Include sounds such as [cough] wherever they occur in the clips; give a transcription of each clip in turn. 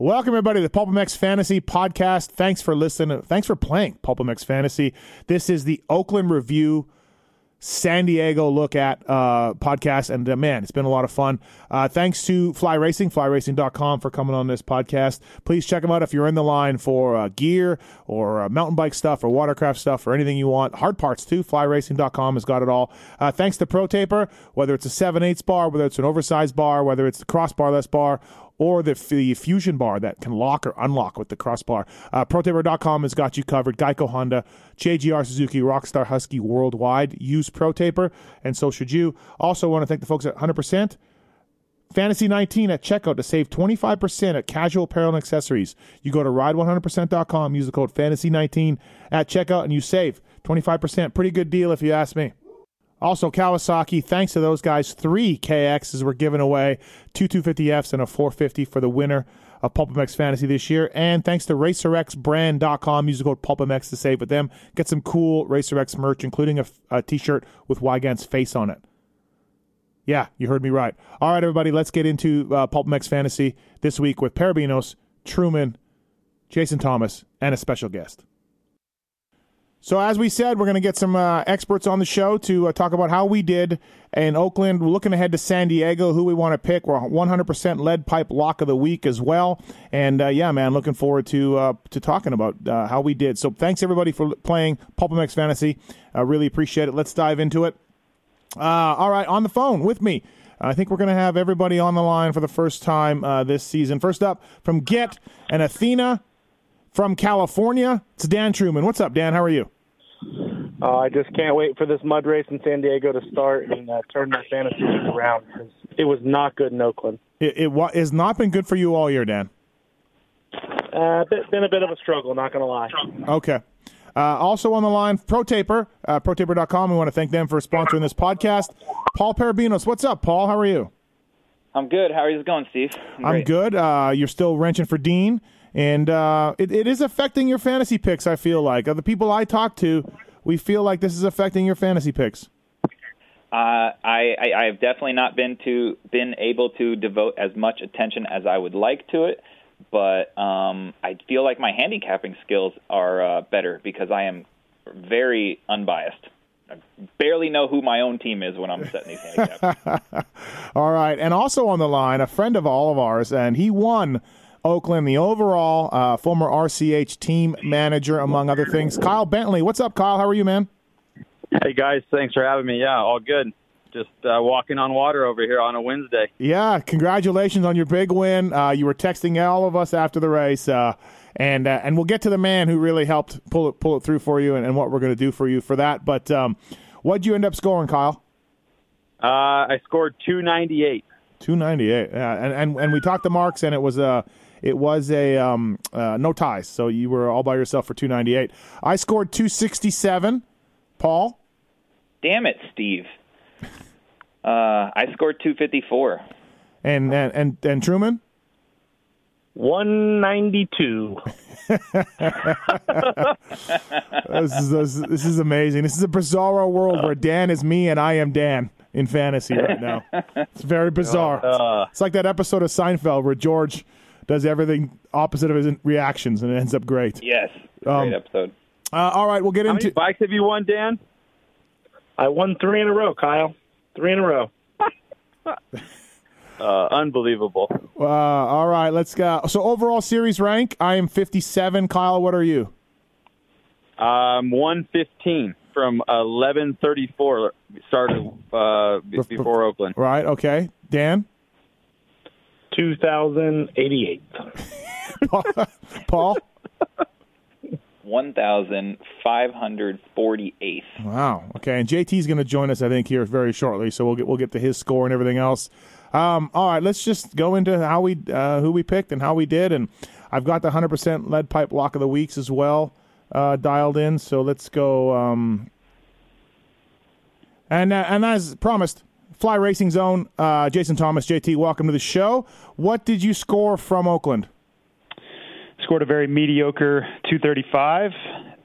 Welcome everybody to the PulpMX Fantasy Podcast. Thanks for listening. Thanks for playing PulpMX Fantasy. This is the Oakland Review San Diego look at uh, podcast. And uh, man, it's been a lot of fun. Uh, thanks to Fly Racing, flyracing.com for coming on this podcast. Please check them out if you're in the line for uh, gear or uh, mountain bike stuff or watercraft stuff or anything you want. Hard parts too. Flyracing.com has got it all. Uh, thanks to Pro Taper, whether it's a 7 8 bar, whether it's an oversized bar, whether it's the crossbarless bar, or the, the fusion bar that can lock or unlock with the crossbar. Uh, ProTaper.com has got you covered. Geico Honda, JGR Suzuki, Rockstar Husky worldwide. Use ProTaper, and so should you. Also, want to thank the folks at 100%. Fantasy 19 at checkout to save 25% at casual apparel and accessories. You go to ride100%.com, use the code Fantasy19 at checkout, and you save 25%. Pretty good deal if you ask me. Also, Kawasaki, thanks to those guys, three KXs were given away, two 250Fs and a 450 for the winner of PulpMX Fantasy this year. And thanks to RacerXbrand.com, use the code PulpMX to save with them. Get some cool RacerX merch, including a a t-shirt with Weigandt's face on it. Yeah, you heard me right. All right, everybody, let's get into uh, PulpMX Fantasy this week with Perebijnos, Truman, Jason Thomas, and a special guest. So, as we said, we're going to get some uh, experts on the show to uh, talk about how we did in Oakland. We're looking ahead to San Diego, who we want to pick. We're 100% lead pipe lock of the week as well. And uh, yeah, man, looking forward to uh, to talking about uh, how we did. So, thanks everybody for playing PulpMX Fantasy. I really appreciate it. Let's dive into it. Uh, all right, on the phone with me. I think we're going to have everybody on the line for the first time this season. First up from Get and Athena from California, it's Dan Truman. What's up, Dan? How are you? Uh, I just can't wait for this mud race in San Diego to start and uh, turn my fantasy around because it was not good in Oakland. It, it wa- has not been good for you all year, Dan. Uh, bit, been a bit of a struggle, not going to lie. Okay. Uh, also on the line, ProTaper, uh, ProTaper.com. We want to thank them for sponsoring this podcast. Paul Perebijnos, what's up, Paul? How are you? I'm good. How are you going, Steve? I'm, I'm good. Uh, you're still wrenching for Dean and uh, it, it is affecting your fantasy picks. I feel like of the people I talk to, we feel like this is affecting your fantasy picks. Uh, I, I I have definitely not been to been able to devote as much attention as I would like to it, but um, I feel like my handicapping skills are uh, better because I am very unbiased. I barely know who my own team is when I'm setting these handicaps. [laughs] all right, and also on the line, a friend of all of ours, and he won Oakland, the overall uh, former RCH team manager, among other things. Kyle Bentley, what's up, Kyle? How are you, man? Hey guys, thanks for having me. Yeah, all good. Just uh, walking on water over here on a Wednesday. Yeah, congratulations on your big win. Uh, you were texting all of us after the race, uh, and uh, and we'll get to the man who really helped pull it pull it through for you, and, and what we're going to do for you for that. But um, what'd you end up scoring, Kyle? Uh, I scored two ninety eight. Two ninety eight. Yeah, and, and and we talked to Marks, and it was a it was a um, uh, no ties, so you were all by yourself for 298. I scored 267. Paul? Damn it, Steve. Uh, I scored 254. And and and, and Truman? 192. [laughs] this, is, this, this is amazing. This is a bizarre world where Dan is me and I am Dan in fantasy right now. It's very bizarre. Uh, it's like that episode of Seinfeld where George does everything opposite of his reactions, and it ends up great. Yes, great um, episode. Uh, all right, we'll get How into. How many bikes have you won, Dan? I won three in a row, Kyle. Three in a row. [laughs] uh, unbelievable. Uh, all right, let's go. So overall series rank, I am 57. Kyle, what are you? Um, 115 from 1134 started uh, before Oakland. Right. Okay. Dan. 2088. [laughs] Paul? 1,548. Wow. Okay, and JT's going to join us, I think, here very shortly. So we'll get we'll get to his score and everything else. Um, all right, let's just go into how we uh, who we picked and how we did, and I've got the 100% lead pipe lock of the weeks as well uh, dialed in. So let's go. Um, and uh, and as promised, Fly Racing Zone, uh, Jason Thomas, JT, welcome to the show. What did you score from Oakland? Scored a very mediocre 235,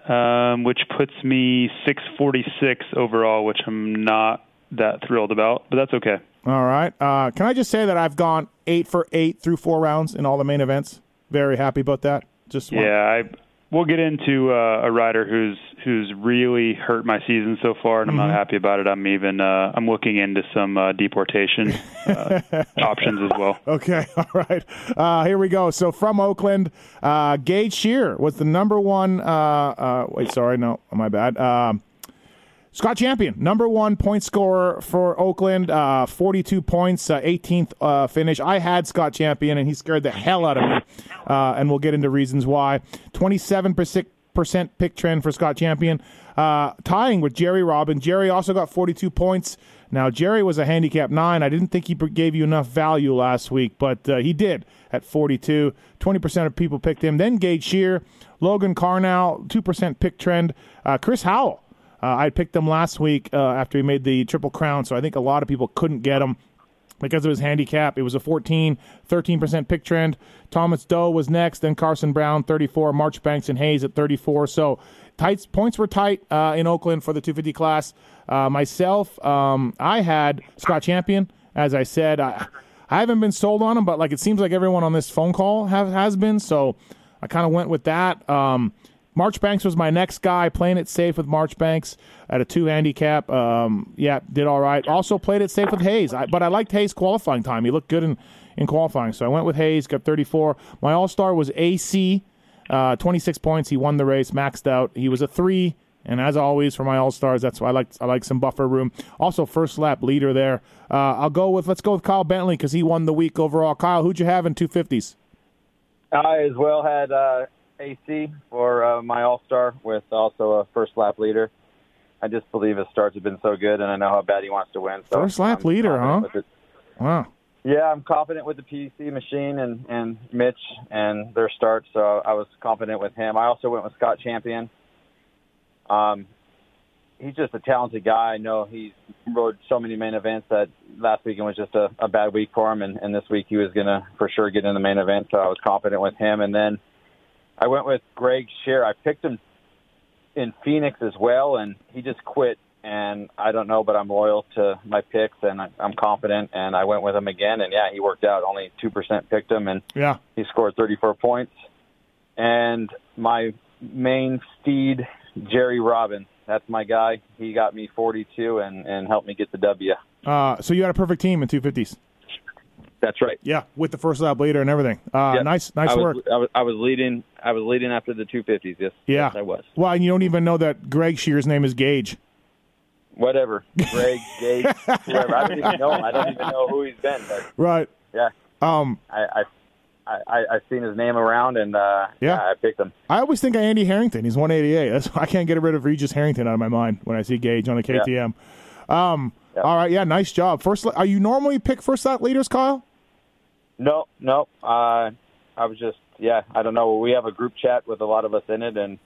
um, which puts me 646 overall, which I'm not that thrilled about, but that's okay. All right. Uh, can I just say that I've gone eight for eight through four rounds in all the main events? very happy about that. Just Yeah, I we'll get into uh, a rider who's who's really hurt my season so far, and I'm Mm-hmm. not happy about it. I'm even uh, I'm looking into some uh, deportation uh, [laughs] options as well. Okay, [laughs] all right. Uh, here we go. So from Oakland, uh, Gage Schehr was the number one. Uh, uh, wait, sorry, no, my bad. Um, Scott Champion, number one point scorer for Oakland, uh, 42 points, uh, 18th uh, finish. I had Scott Champion, and he scared the hell out of me. Uh, and we'll get into reasons why. 27% pick trend for Scott Champion, uh, tying with Jerry Robin. Jerry also got 42 points. Now, Jerry was a handicap nine. I didn't think he gave you enough value last week, but uh, he did at 42. 20% of people picked him. Then Gage Schehr, Logan Carnell, 2% pick trend. Chris Howell, uh, I picked him last week uh, after he made the Triple Crown, so I think a lot of people couldn't get him because of his handicap. It was a 14, 13% pick trend. Thomas Do was next, then Carson Brown, 34, Marchbanks and Hayes at 34. So tight points were tight uh, in Oakland for the 250 class. Uh, myself, um, I had Scott Champion, as I said. I, I haven't been sold on him, but like it seems like everyone on this phone call have, has been. So I kind of went with that. Um, Marchbanks was my next guy, playing it safe with Marchbanks at a two handicap. Um, yeah, did all right. Also played it safe with Hayes, I, but I liked Hayes qualifying time. He looked good in, in qualifying, so I went with Hayes. Got 34. My All Star was AC, uh, 26 points. He won the race, maxed out. He was a three, and as always for my All Stars, that's why I like I like some buffer room. Also, first lap leader there. Uh, I'll go with let's go with Kyle Bentley because he won the week overall. Kyle, who'd you have in 250s? I as well had uh, AC for uh, my All Star with also a first lap leader. I just believe his starts have been so good, and I know how bad he wants to win. So First lap I'm leader, huh? Wow. Yeah, I'm confident with the PC machine and and Mitch and their starts, so I was confident with him. I also went with Scott Champion. Um, he's just a talented guy. I know he rode so many main events that last weekend was just a, a bad week for him, and, and this week he was gonna for sure get in the main event. So I was confident with him, and then I went with Greg Schehr. I picked him in Phoenix as well, and he just quit. And I don't know, but I'm loyal to my picks, and I'm confident. And I went with him again, and yeah, he worked out. Only two percent picked him, and Yeah. he scored 34 points. And my main steed, Jerry Robbins, that's my guy. He got me 42 and and helped me get the W. Uh, so you had a perfect team in 250s. That's right. Yeah, with the first lap leader and everything. Uh, Yeah. Nice, nice I work. I was I was leading. I was leading after the 250s. Yes. Yeah. Yes, I was. Well, and you don't even know that Greg Schehr's name is Gage. Whatever. Greg, [laughs] Gage, whoever. I don't even know him. I don't even know who he's been. But Right. yeah, Um, I I I I've seen his name around, and uh, Yeah. I picked him. I always think of Andy Harrington. He's 188. That's I can't get rid of Regis Harrington out of my mind when I see Gage on the KTM. Um, Yeah. All right, yeah, nice job. First, are you normally pick first lap leaders, Kyle? No, no. Uh, I was just, yeah, I don't know. We have a group chat with a lot of us in it, and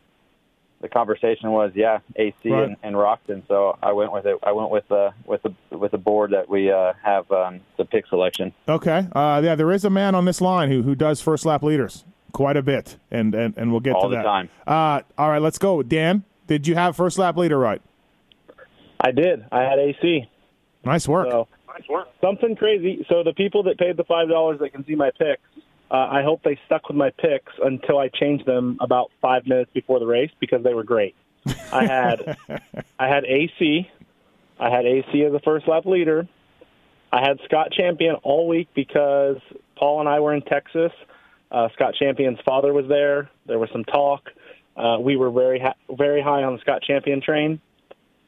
the conversation was, yeah, AC Right. and, and Roczen. So I went with it. I went with the with the with the board that we uh, have um, the pick selection. Okay. Uh, yeah, there is a man on this line who who does first lap leaders quite a bit, and and, and we'll get All to the that. time. Uh, all right, let's go. Dan, did you have first lap leader right? I did. I had AC. Nice work. So something crazy. So the people that paid the five dollars that can see my picks, uh, I hope they stuck with my picks until I changed them about five minutes before the race because they were great. I had [laughs] I had AC. I had AC as a first lap leader. I had Scott Champion all week because Paul and I were in Texas. Uh, Scott Champion's father was there. There was some talk. Uh, we were very ha- very high on the Scott Champion train.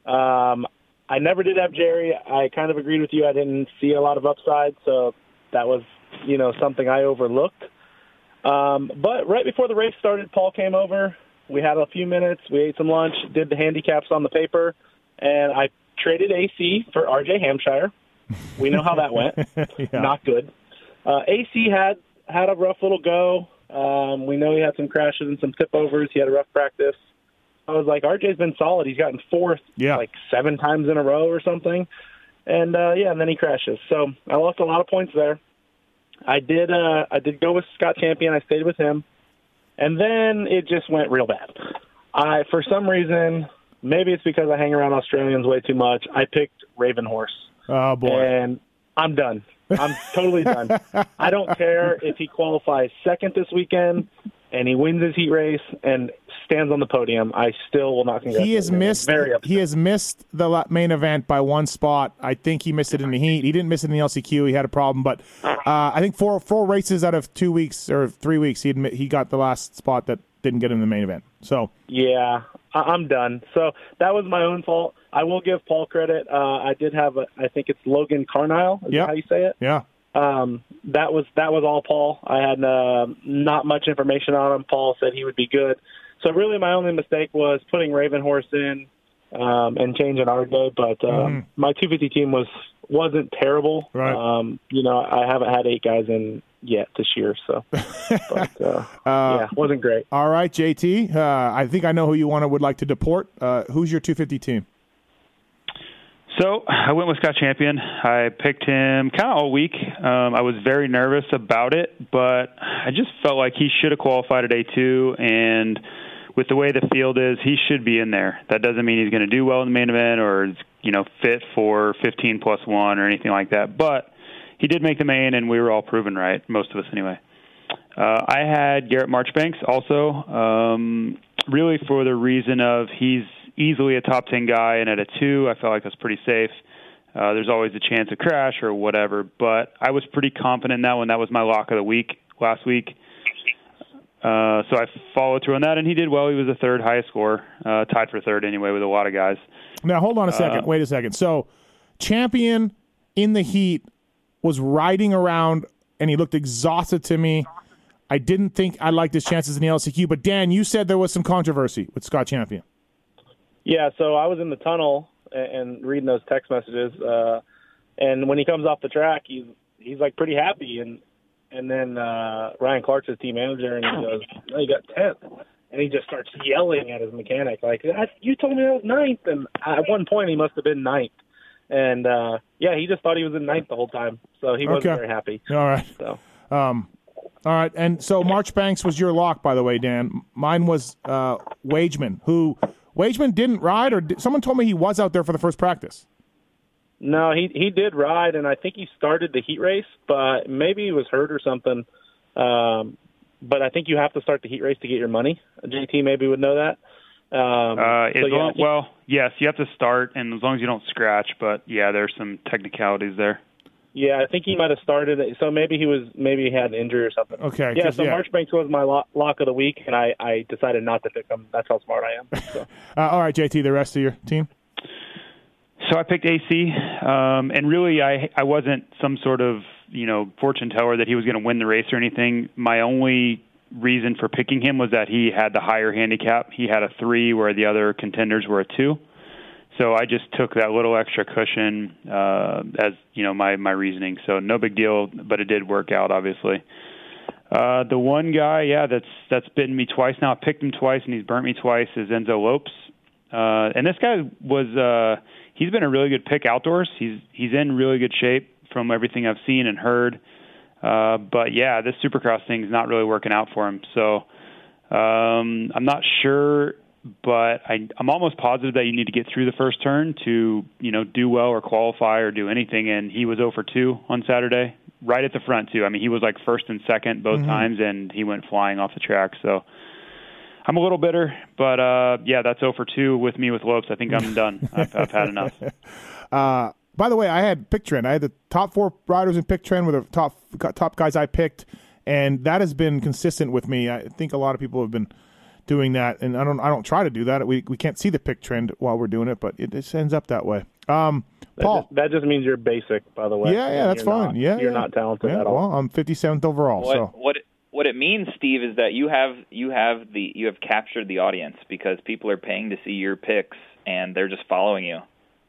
Um, I never did have Jerry. I kind of agreed with you. I didn't see a lot of upside, so that was, you know, something I overlooked. Um, but right before the race started, Paul came over. We had a few minutes. We ate some lunch, did the handicaps on the paper, and I traded AC for RJ Hampshire. We know how that went. [laughs] Yeah. Not good. Uh, AC had had a rough little go. Um, we know he had some crashes and some tip overs. He had a rough practice. I was like, RJ's been solid. He's gotten fourth Yeah. like seven times in a row or something. And uh, yeah, and then he crashes. So I lost a lot of points there. I did. Uh, I did go with Scott Champion. I stayed with him, and then it just went real bad. I, for some reason, maybe it's because I hang around Australians way too much. I picked Raven Horse, oh boy. and I'm done. I'm totally done. [laughs] I don't care if he qualifies second this weekend and he wins his heat race and stands on the podium. I still will not congratulate He has him. Missed. He has missed the main event by one spot. I think he missed it in the heat. He didn't miss it in the LCQ. He had a problem, but uh, I think four four races out of two weeks or three weeks, he admit, he got the last spot that didn't get him in the main event. So Yeah, I- I'm done. So that was my own fault. I will give Paul credit. Uh, I did have, a, I think it's Logan Carnile. Is Yep. that how you say it? yeah, Um, that was that was all Paul. I had uh, not much information on him. Paul said he would be good. So really, my only mistake was putting Raven Horse in um, and changing RJ. But um, my 250 team was wasn't terrible. Right. Um, you know, I haven't had eight guys in yet this year, so [laughs] but uh, yeah, wasn't great. all right, JT. Uh, I think I know who you want to would like to deport. Uh, who's your 250 team? So I went with Scott Champion. I picked him kind of all week. Um, I was very nervous about it, but I just felt like he should have qualified at A2. And with the way the field is, he should be in there. That doesn't mean he's going to do well in the main event or you know fit for 15 plus one or anything like that. But he did make the main, and we were all proven right, most of us anyway. Uh, I had Garrett Marchbanks also, um, really for the reason of he's easily a top 10 guy, and at a two, I felt like that's pretty safe. Uh, there's always a chance of crash or whatever, but I was pretty confident in that one. That was my lock of the week last week. Uh, so I followed through on that, and he did well. He was the third highest score, uh, tied for third anyway with a lot of guys. Now hold on a second. Uh, Wait a second. So, champion in the heat was riding around, and he looked exhausted to me. I didn't think I liked his chances in the LCQ, but Dan, you said there was some controversy with Scott Champion. Yeah, so I was in the tunnel and, and reading those text messages, uh, and when he comes off the track, he's he's like pretty happy, and and then uh, Ryan Clark's his team manager, and he goes, "No, you got tenth," and he just starts yelling at his mechanic like, "You told me I was ninth," and at one point he must have been ninth, and uh, yeah, he just thought he was in ninth the whole time, so he wasn't Okay. very happy. All right. So All right, and so Marchbanks was your lock, by the way, Dan. Mine was uh, Wageman, who Wageman didn't ride, or did, someone told me he was out there for the first practice. No, he he did ride, and I think he started the heat race, but maybe he was hurt or something. Um, but I think you have to start the heat race to get your money. JT maybe would know that. Um, Uh, so yeah, long, he- well, yes, you have to start, and as long as you don't scratch, but yeah, there's some technicalities there. Yeah, I think he might have started. it. So maybe he was maybe he had an injury or something. Okay, Yeah. so yeah. Marchbanks was my lock, lock of the week, and I I decided not to pick him. That's how smart I am. [laughs] So. Uh, all right, JT, the rest of your team. So I picked AC, um, and really, I I wasn't some sort of you know fortune teller that he was going to win the race or anything. My only reason for picking him was that he had the higher handicap. He had a three, where the other contenders were a two. So I just took that little extra cushion uh, as you know my my reasoning. So no big deal, but it did work out, obviously. Uh, the one guy, yeah, that's that's bitten me twice now. I picked him twice, and he's burnt me twice. Is Enzo Lopes, uh, and this guy was uh, he's been a really good pick outdoors. He's he's in really good shape from everything I've seen and heard. Uh, but yeah, this Supercross thing is not really working out for him. So um, I'm not sure, but I, I'm almost positive that you need to get through the first turn to you know do well or qualify or do anything. And he was 0 for 2 on Saturday, right at the front too. I mean, he was like first and second both times, and he went flying off the track. So. I'm a little bitter, but uh, yeah, that's 0 for 2 with me with Lopes. I think I'm done. I've, I've had enough. [laughs] Uh, By the way, I had pick trend. I had the top four riders in pick trend with the top top guys I picked, and that has been consistent with me. I think a lot of people have been doing that, and I don't I don't try to do that. We we can't see the pick trend while we're doing it, but it just ends up that way. Um, That Paul, just, that just means you're basic, by the way. yeah, yeah, that's You're fine. not- yeah, you're yeah. not talented yeah, at all. Well, I'm 57th overall, What so what it, what it means, Steve, is that you have you have the you have captured the audience because people are paying to see your picks and they're just following you.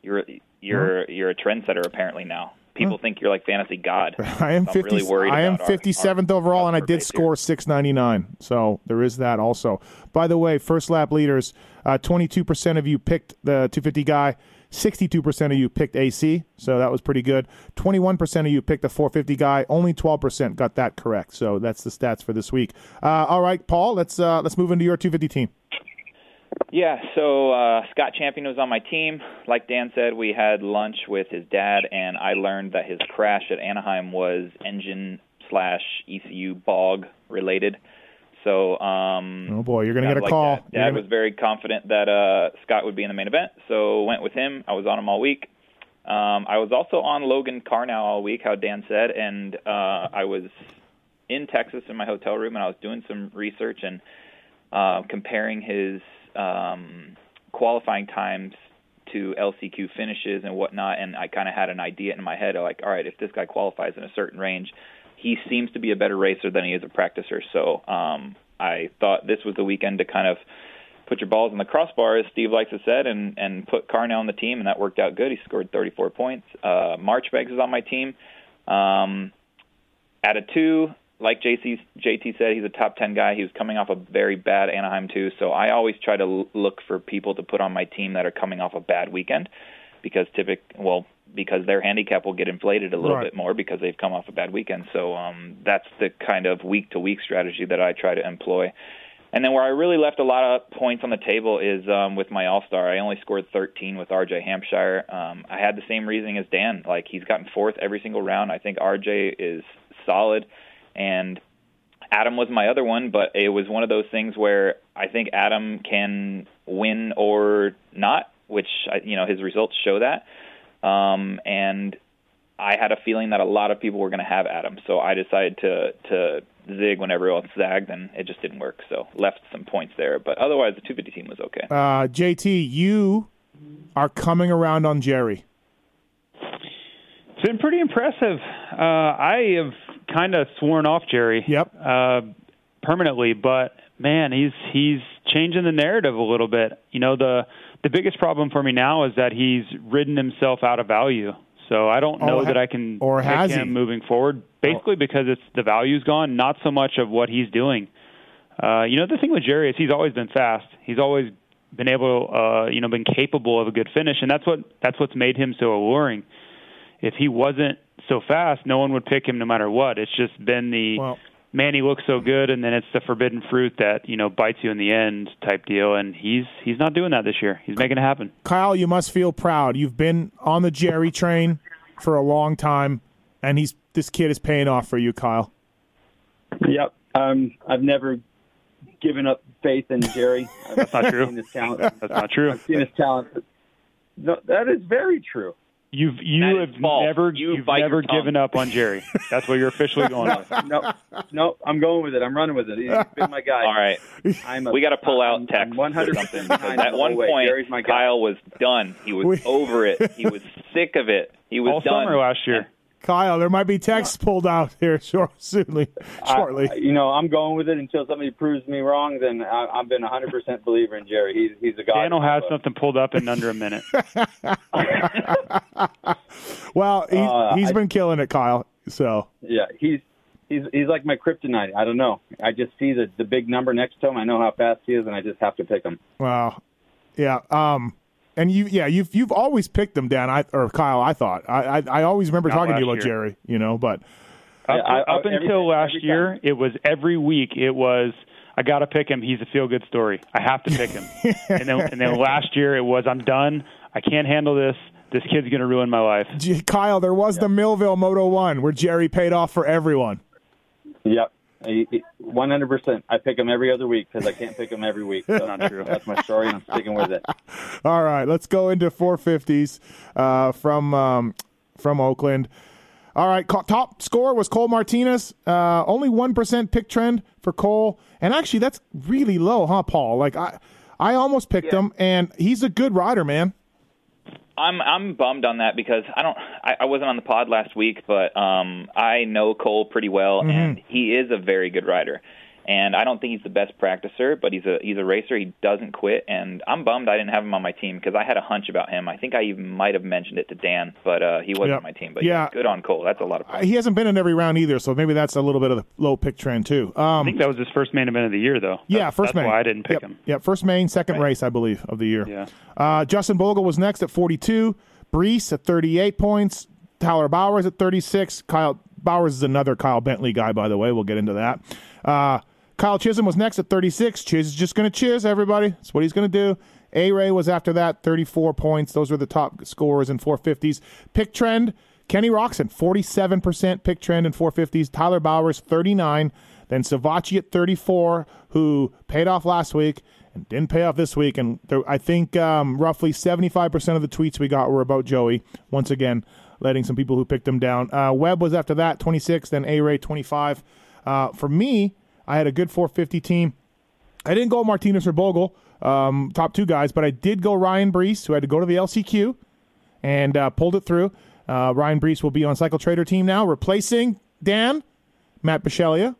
You're you're you're a trendsetter apparently now. People think you're like fantasy god. [laughs] I am 50. really worried I am 57th our overall, and I did score 699. So there is that also. By the way, first lap leaders, uh, 22% of you picked the 250 guy. 62% of you picked AC, so that was pretty good. 21% of you picked the 450 guy. Only 12% got that correct. So that's the stats for this week. Uh, all right, Paul, let's uh, let's move into your 250 team. Yeah, so uh, Scott Champion was on my team. Like Dan said, we had lunch with his dad, and I learned that his crash at Anaheim was engine slash ECU bog related. So, um, oh boy, you're gonna get a like call. Dad, dad was very confident that uh, Scott would be in the main event, so went with him. I was on him all week. Um, I was also on Logan Karnow all week, how Dan said, and uh, I was in Texas in my hotel room, and I was doing some research and uh, comparing his um, qualifying times to LCQ finishes and whatnot, and I kind of had an idea in my head of like, all right, if this guy qualifies in a certain range, he seems to be a better racer than he is a practicer. So um, I thought this was the weekend to kind of put your balls in the crossbar, as Steve likes to said, and and put Karnow on the team, and that worked out good. He scored 34 points. Uh, Marchbanks is on my team. Um, at a two, like JC, JT said, he's a top 10 guy. He was coming off a very bad Anaheim too, so I always try to look for people to put on my team that are coming off a bad weekend, because typic well because their handicap will get inflated a little Right. bit more because they've come off a bad weekend. So um, that's the kind of week to week strategy that I try to employ. And then where I really left a lot of points on the table is um, with my All Star. I only scored 13 with RJ Hampshire. Um, I had the same reasoning as Dan. Like he's gotten fourth every single round. I think RJ is solid, and Adam was my other one. But it was one of those things where I think Adam can win or not, which you know his results show that. Um, and I had a feeling that a lot of people were going to have Adam, so I decided to to zig when everyone else zagged, and it just didn't work. So left some points there, but otherwise the 250 team was okay. Uh, JT, you are coming around on Jerry. It's been pretty impressive. Uh, I have kind of sworn off Jerry. Yep. Uh, permanently, but man, he's he's changing the narrative a little bit. You know, the the biggest problem for me now is that he's ridden himself out of value. So I don't know Oh, ha- that I can or pick has he? him moving forward. Basically, because it's the value's gone, not so much of what he's doing. Uh, you know, the thing with Jerry is he's always been fast. He's always been able, uh, you know, been capable of a good finish, and that's what that's what's made him so alluring. If he wasn't so fast, no one would pick him no matter what. It's just been the Well, man, he looks so good, and then it's the forbidden fruit that you know bites you in the end type deal. And he's he's not doing that this year. He's making it happen. Kyle, you must feel proud. You've been on the Jerry train for a long time, and he's this kid is paying off for you, Kyle. Yep. Um, I've never given up faith in Jerry. [laughs] That's not true. I've seen his talent. That's not true. I've seen his talent. No, that is very true. You've you That is have false. never You have never given up on Jerry. That's what you're officially [laughs] going with. No, no, I'm going with it. I'm running with it. He's been my guy. All right, I'm a, we got to pull out I'm, text I'm or 100 something because at one way. point Jerry's my guy. Kyle was done. He was over it. He was sick of it. He [laughs] was All done. summer last year. Kyle, there might be texts pulled out here [laughs] short, soonly, shortly. I, you know, I'm going with it until somebody proves me wrong. Then I, I've been 100% believer in Jerry. He's he's a god. Dan has something pulled up in under a minute. [laughs] [laughs] well, he's, Uh, he's I- been killing it, Kyle. So Yeah, he's he's he's like my kryptonite. I don't know. I just see the the big number next to him. I know how fast he is, and I just have to pick him. Wow. Yeah. Um. And you, yeah, you've you've always picked them, Dan. I or Kyle. I thought. I I, I always remember Not talking to you last about year. Jerry. You know, but Up, Yeah, I- I- up uh, every- until last every year, it was every week. It was I got to pick him. He's a feel good story. I have to pick him. [laughs] and then and then last year it was I'm done. I can't handle this. This kid's gonna ruin my life. G- Kyle, there was the Millville Moto One where Jerry paid off for everyone. Yep. One hundred percent. I pick him every other week because I can't pick him every week. So [laughs] Not true. That's my story, and I'm sticking with it. [laughs] All right, let's go into 450s uh, from um, from Oakland. All right, top score was Cole Martinez. Uh, only one percent pick trend for Cole, and actually that's really low, huh, Paul? Like I, I almost picked him, and he's a good rider, man. I'm I'm bummed on that because I don't I, I wasn't on the pod last week, but um I know Cole pretty well and he is a very good rider. And I don't think he's the best practicer, but he's a he's a racer. He doesn't quit, and I'm bummed I didn't have him on my team because I had a hunch about him. I think I even might have mentioned it to Dan, but uh, he wasn't Yep. on my team. But Yeah. yeah, good on Cole. That's a lot of points. He hasn't been in every round either, so maybe that's a little bit of the low pick trend too. Um, I think that was his first main event of the year, though. yeah, That's- first that's main. why I didn't pick yep. him. Yeah, first main, second race, I believe, of the year. Yeah. Uh, Justin Bogle was next at 42. Breece at 38 points. Tyler Bowers at 36. Kyle Bowers is another Kyle Bentley guy, by the way. We'll get into that. Uh, Kyle Chisholm was next at 36. Chiz is just going to chiz, everybody. That's what he's going to do. A Ray was after that, 34 points. Those were the top scorers in 450s. Pick trend, Kenny Roczen, 47% pick trend in 450s. Tyler Bowers, 39. Then Savatgy at 34, who paid off last week and didn't pay off this week. And there, I think um, roughly 75% of the tweets we got were about Joey. Once again, letting some people who picked him down. Uh, Webb was after that, 26. Then A Ray, 25. Uh, for me, I had a good 450 team. I didn't go Martinez or Bogle, um, top two guys, but I did go Ryan Breece, who had to go to the LCQ and uh, pulled it through. Uh, Ryan Breece will be on Cycle Trader team now, replacing Dan, Matt Bisceglia.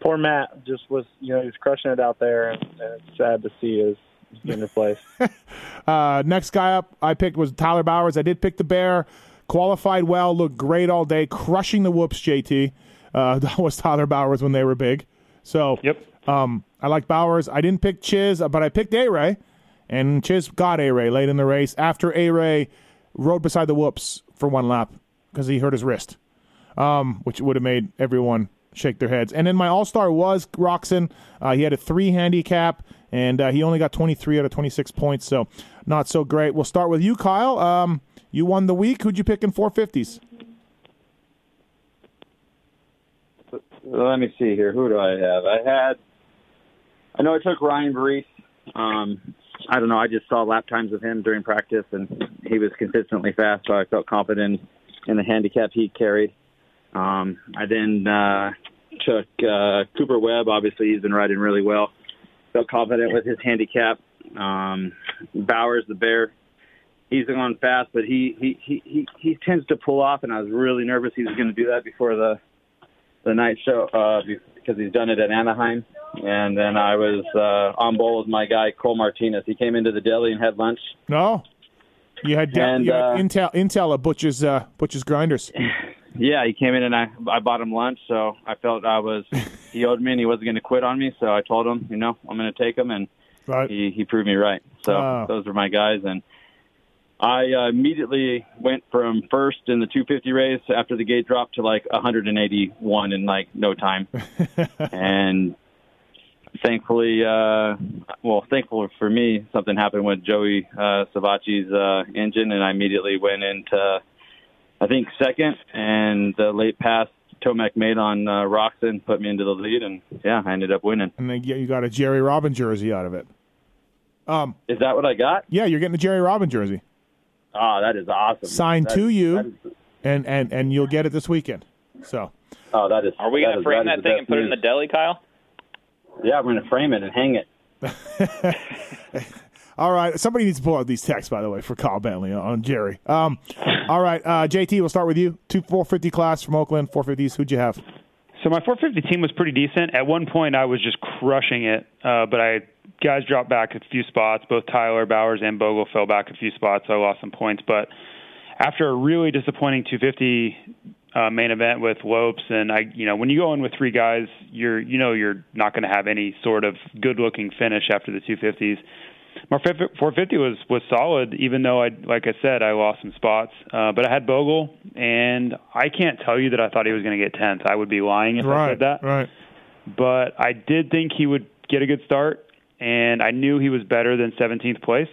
Poor Matt just was, you know, he was crushing it out there, and, and it's sad to see his being replaced. [laughs] uh, next guy up I picked was Tyler Bowers. I did pick the Bear, qualified well, looked great all day, crushing the whoops. JT, uh, [laughs] that was Tyler Bowers when they were big. So, Yep. um, I like Bowers. I didn't pick Chiz, but I picked A Ray, and Chiz got A Ray late in the race after A Ray rode beside the whoops for one lap because he hurt his wrist, um, which would have made everyone shake their heads. And then my All Star was Roczen. Uh, he had a three handicap, and uh, he only got 23 out of 26 points, so not so great. We'll start with you, Kyle. Um, you won the week. Who'd you pick in 450s? Let me see here. Who do I have? I had. I know I took Ryan Breece. Um, I don't know. I just saw lap times of him during practice, and he was consistently fast, so I felt confident in the handicap he carried. Um, I then uh, took uh, Cooper Webb. Obviously, he's been riding really well. Felt confident with his handicap. Um, Bowers, the bear, he's gone fast, but he he, he he he tends to pull off, and I was really nervous he was going to do that before the the night show uh, because he's done it at Anaheim. And then I was uh, on bowl with my guy Cole Martinez. He came into the deli and had lunch. No, you had, de- And, you had uh, Intel Intel at Butch's uh, Butch's Grinders. [laughs] Yeah, he came in and I I bought him lunch, so I felt I was [laughs] he owed me and he wasn't going to quit on me. So I told him, you know, I'm going to take him, and Right. he he proved me right. So Wow. those were my guys, and I uh, immediately went from first in the 250 race after the gate dropped to like 181 in like no time, [laughs] and thankfully, uh, well, thankful for me, something happened with Joey uh, Savatgy's uh, engine, and I immediately went into I think second, and the late pass Tomac made on uh, Roczen put me into the lead, and yeah, I ended up winning. and then you you got a Jerry Robin jersey out of it. Um, Is that what I got? yeah, you're getting a Jerry Robin jersey, Oh, that is awesome. Signed That to you. that is- and and and you'll get it this weekend. So oh, that is. Are we going going to frame that, thing and put it in the deli, Kyle? Yeah, I'm going to frame it and hang it. [laughs] All right. Somebody needs to pull out these texts, by the way, for Kyle Bentley on Jerry. Um, all right, uh, JT, we'll start with you. Two 450 class from Oakland, 450s. Who'd you have? So my 450 team was pretty decent. At one point, I was just crushing it, uh, but I guys dropped back a few spots. Both Tyler Bowers and Bogle fell back a few spots, so I lost some points. But after a really disappointing 250 uh, main event with Lopes, and I, you know, when you go in with three guys, you're, you know, you're not going to have any sort of good-looking finish after the 250s. My 450 was was solid, even though I, like I said, I lost some spots. Uh, but I had Bogle, and I can't tell you that I thought he was going to get 10th. I would be lying if I said that Right. but I did think he would get a good start, and I knew he was better than 17th place.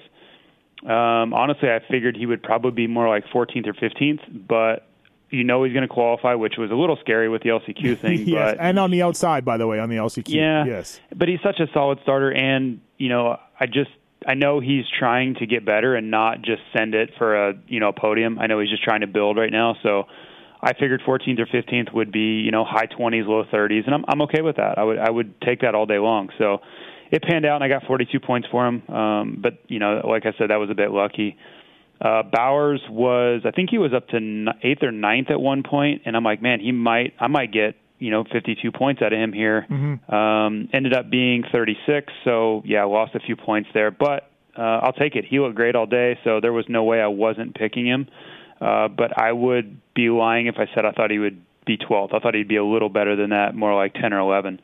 Um, honestly, I figured he would probably be more like 14th or 15th, but you know he's going to qualify, which was a little scary with the LCQ [laughs] thing. yes. but And on the outside, by the way, on the LCQ. yeah, Yes. But he's such a solid starter, and you know, I just I know he's trying to get better and not just send it for a you know podium. I know he's just trying to build right now, so. I figured 14th or 15th would be, you know, high 20s, low 30s, and I'm I'm okay with that. I would I would take that all day long. So it panned out, and I got 42 points for him. Um, but you know, like I said, that was a bit lucky. Uh, Bowers was, I think he was up to n- eighth or ninth at one point, and I'm like, man, he might, I might get, you know, 52 points out of him here. Um, ended up being 36, so yeah, lost a few points there, but uh, I'll take it. He looked great all day, so there was no way I wasn't picking him. Uh, but I would be lying if I said I thought he would be 12th. I thought he'd be a little better than that, more like 10 or 11.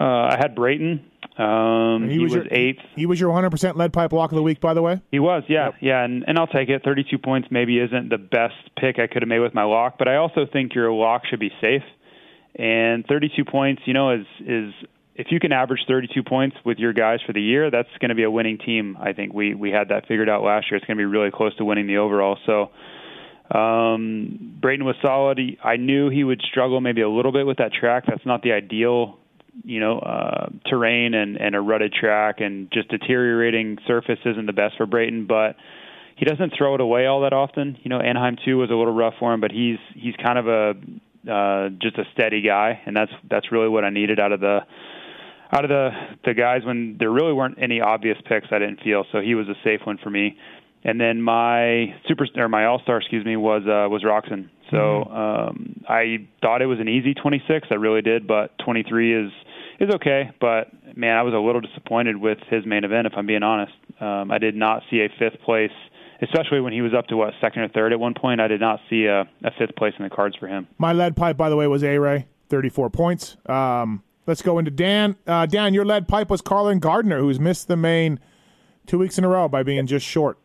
Uh, I had Brayton. Um, he, was, your, eighth. He was your 100% lead pipe lock of the week, by the way. He was, yeah, yeah, and, and I'll take it. 32 points maybe isn't the best pick I could have made with my lock, but I also think your lock should be safe. And 32 points, you know, is is if you can average 32 points with your guys for the year, that's going to be a winning team. I think we we had that figured out last year. It's going to be really close to winning the overall. So um, Brayton was solid. He, I knew he would struggle maybe a little bit with that track. That's not the ideal, you know, uh, terrain and, and a rutted track, and just deteriorating surface isn't the best for Brayton. But he doesn't throw it away all that often. You know, Anaheim too was a little rough for him, but he's he's kind of a uh, just a steady guy, and that's that's really what I needed out of the out of the the guys when there really weren't any obvious picks. I didn't feel so he was a safe one for me and then my super or my all star, excuse me, was uh, was Roczen. So mm-hmm. um, I thought it was an easy 26. I really did, but 23 is is okay. But man, I was a little disappointed with his main event. If I'm being honest, um, I did not see a fifth place, especially when he was up to what second or third at one point. I did not see a, a fifth place in the cards for him. My lead pipe, by the way, was A Ray, 34 points. Um, let's go into Dan. Uh, Dan, your lead pipe was Carlen Gardner, who's missed the main two weeks in a row by being just short.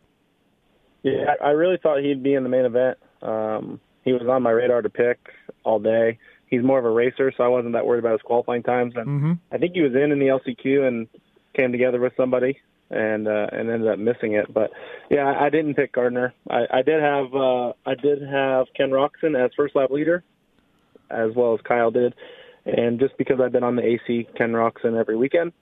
Yeah, I really thought he'd be in the main event. Um, he was on my radar to pick all day. He's more of a racer, so I wasn't that worried about his qualifying times. And mm-hmm. I think he was in in the LCQ and came together with somebody and uh, and ended up missing it. But yeah, I didn't pick Gardner. I, I did have uh, I did have Ken Roczen as first lap leader, as well as Kyle did, and just because I've been on the AC Ken Roczen every weekend,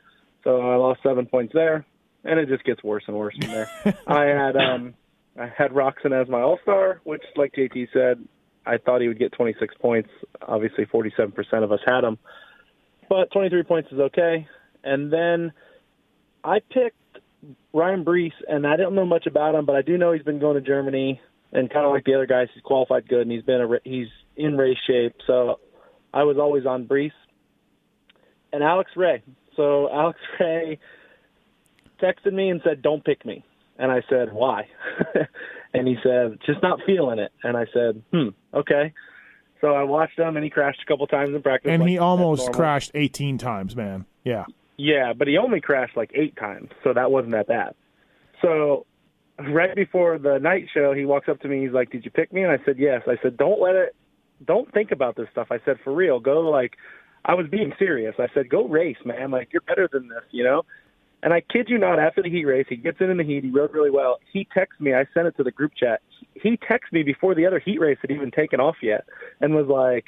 so I lost seven points there, and it just gets worse and worse from there. [laughs] I had um, I had Roczen as my All Star, which, like JT said, I thought he would get 26 points. Obviously, 47% of us had him, but 23 points is okay. And then I picked Ryan Breece, and I don't know much about him, but I do know he's been going to Germany, and kind of like the other guys, he's qualified good, and he's been a he's in race shape. So I was always on Breece and Alex Ray. So Alex [laughs] Ray texted me and said, "Don't pick me." And I said, why? [laughs] and he said, just not feeling it. And I said, hmm, okay. So I watched him, and he crashed a couple times in practice. And like, he almost crashed 18 times, man. Yeah. Yeah, but he only crashed like eight times, so that wasn't that bad. So right before the night show, he walks up to me. He's like, "Did you pick me?" And I said, "Yes." I said, "Don't let it. Don't think about this stuff." I said, "For real, go like." I was being serious. I said, "Go race, man! Like you're better than this, you know." And I kid you not, after the heat race, he gets in in the heat. He rode really well. He texts me. I sent it to the group chat. He texts me before the other heat race had even taken off yet, and was like,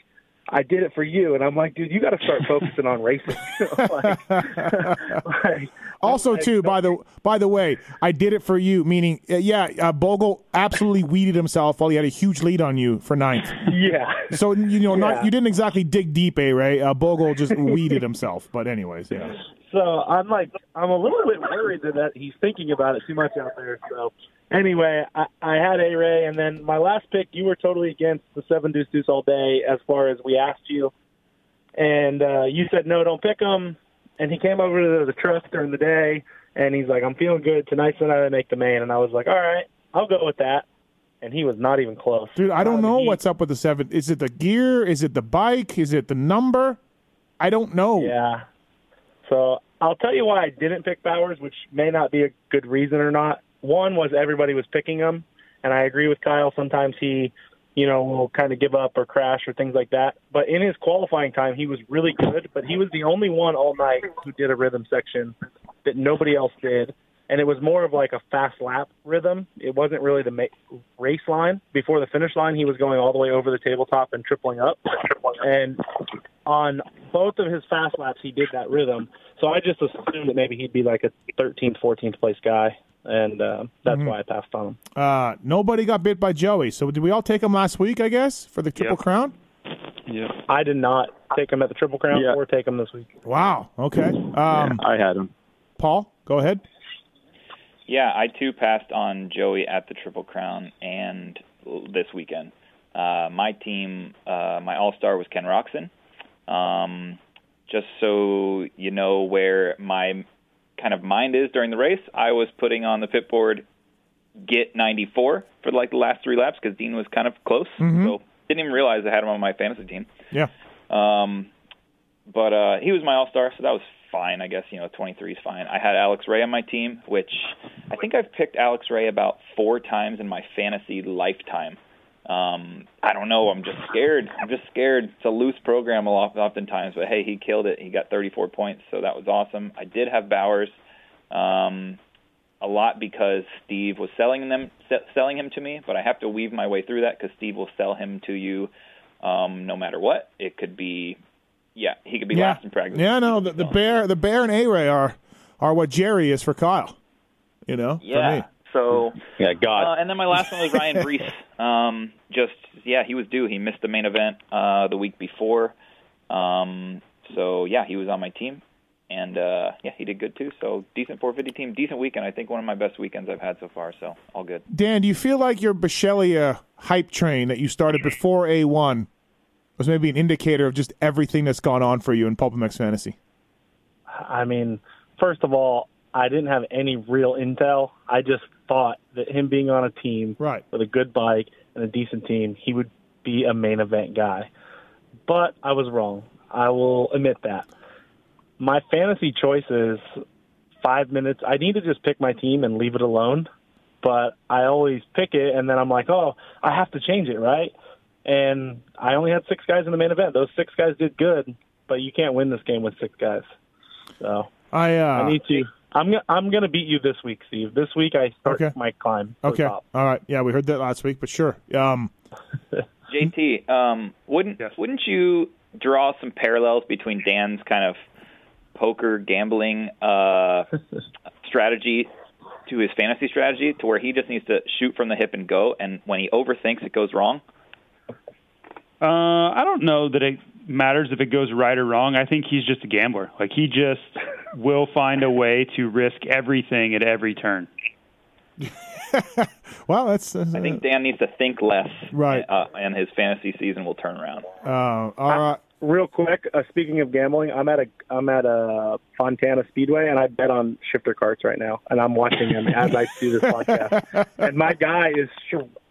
"I did it for you." And I'm like, "Dude, you got to start focusing on racing." [laughs] like, [laughs] like, [laughs] also, like, too, by the by the way, I did it for you. Meaning, uh, yeah, uh, Bogle absolutely weeded himself while he had a huge lead on you for ninth. Yeah. So you know, not yeah. you didn't exactly dig deep, eh? Right? Uh, Bogle just weeded himself. But anyways, yeah. So I'm like, I'm a little bit worried that he's thinking about it too much out there. So anyway, I, I had A Ray, and then my last pick, you were totally against the seven deuce deuce all day as far as we asked you, and uh, you said no, don't pick him. And he came over to the truck during the day, and he's like, I'm feeling good tonight's the night I make the main, and I was like, all right, I'll go with that. And he was not even close. Dude, I don't uh, know what's up with the seven. Is it the gear? Is it the bike? Is it the number? I don't know. Yeah. So I'll tell you why I didn't pick Bowers, which may not be a good reason or not. One was everybody was picking him, and I agree with Kyle. Sometimes he, you know, will kind of give up or crash or things like that. But in his qualifying time, he was really good. But he was the only one all night who did a rhythm section that nobody else did, and it was more of like a fast lap rhythm. It wasn't really the ma- race line. Before the finish line, he was going all the way over the tabletop and tripling up. And on both of his fast laps, he did that rhythm. So I just assumed that maybe he'd be like a 13th, 14th place guy, and uh, that's mm-hmm. why I passed on him. Uh, nobody got bit by Joey. So did we all take him last week? I guess for the Triple yep. Crown. Yeah, I did not take him at the Triple Crown or take him this week. Wow. Okay. Um, yeah, I had him. Paul, go ahead. Yeah, I too passed on Joey at the Triple Crown and this weekend. Uh, my team, uh, my All Star was Ken Roczen. Um, just so you know where my kind of mind is during the race, I was putting on the pit board get 94 for like the last three laps because Dean was kind of close. Mm-hmm. So didn't even realize I had him on my fantasy team. Yeah. Um, but uh, he was my all star, so that was fine. I guess you know 23 is fine. I had Alex Ray on my team, which I think I've picked Alex Ray about four times in my fantasy lifetime. um, I don't know. I'm just scared. I'm just scared. It's a loose program a lot, oftentimes, but hey, he killed it. He got 34 points, so that was awesome. I did have Bowers um, a lot because Steve was selling them, selling him to me, but I have to weave my way through that because Steve will sell him to you um, no matter what. It could be, yeah, he could be yeah. last in practice. Yeah, no, the, the bear, the bear and A Ray are are what Jerry is for Kyle. You know, yeah. So yeah, God. Uh, and then my last one was [laughs] Ryan Breece. Um, just yeah, he was due. He missed the main event uh, the week before. Um, so yeah, he was on my team, and uh, yeah, he did good too. So decent 450 team, decent weekend. I think one of my best weekends I've had so far. So all good. Dan, do you feel like your Bisceglia hype train that you started before A1 was maybe an indicator of just everything that's gone on for you in PulpMX Fantasy? I mean, first of all, I didn't have any real intel. I just thought that him being on a team right. with a good bike and a decent team, he would be a main event guy. But I was wrong. I will admit that. My fantasy choices, five minutes. I need to just pick my team and leave it alone. But I always pick it, and then I'm like, oh, I have to change it, right? And I only had six guys in the main event. Those six guys did good, but you can't win this game with six guys. So I uh, I need to I'm gonna I'm gonna beat you this week, Steve. This week I start Okay. my climb. to the okay. All right. Yeah, we heard that last week, but sure. Um, [laughs] JT, um, wouldn't Yes. wouldn't you draw some parallels between Dan's kind of poker gambling uh, [laughs] strategy to his fantasy strategy, to where he just needs to shoot from the hip and go, and when he overthinks, it goes wrong? Uh, I don't know that it matters if it goes right or wrong. I think he's just a gambler. Like he just [laughs] will find a way to risk everything at every turn. [laughs] well, that's, that's I think Dan needs to think less, Right. Uh, and his fantasy season will turn around. uh, all right. Real quick, uh, speaking of gambling, I'm at a I'm at a Fontana Speedway and I bet on shifter karts right now, and I'm watching him as I do this [laughs] podcast. And my guy is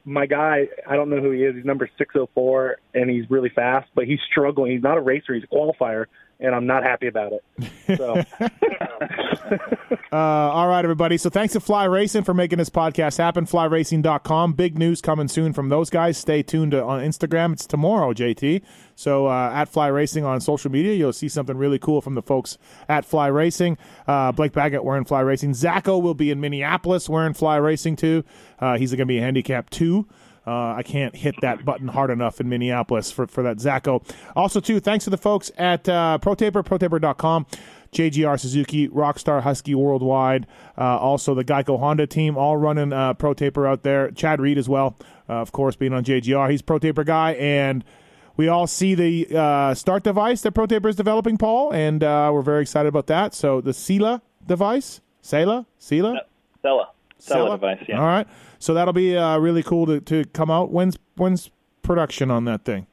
my guy. I don't know who he is. He's number 604, and he's really fast, but he's struggling. He's not a racer. He's a qualifier, and I'm not happy about it. So [laughs] Uh, all right, everybody. So thanks to Fly Racing for making this podcast happen. FlyRacing.com. Big news coming soon from those guys. Stay tuned to, on Instagram. It's tomorrow, JT. So uh, at Fly Racing on social media, you'll see something really cool from the folks at Fly Racing. Uh, Blake Baggett wearing Fly Racing. Zacho will be in Minneapolis wearing Fly Racing too. Uh, he's going to be a handicap two. Uh, I can't hit that button hard enough in Minneapolis for, for that Zacho. Also, too, thanks to the folks at uh, ProTaper, ProTaper.com, JGR Suzuki, Rockstar Husky Worldwide, uh, also the Geico Honda team, all running uh, ProTaper out there. Chad Reed as well, uh, of course, being on JGR. He's ProTaper guy, and we all see the uh, start device that ProTaper is developing, Paul, and uh, we're very excited about that. So the Sela device, Sela, Sela, Stella, Stella Sela? device, yeah. All right. So that'll be uh, really cool to, to come out. When's when's production on that thing?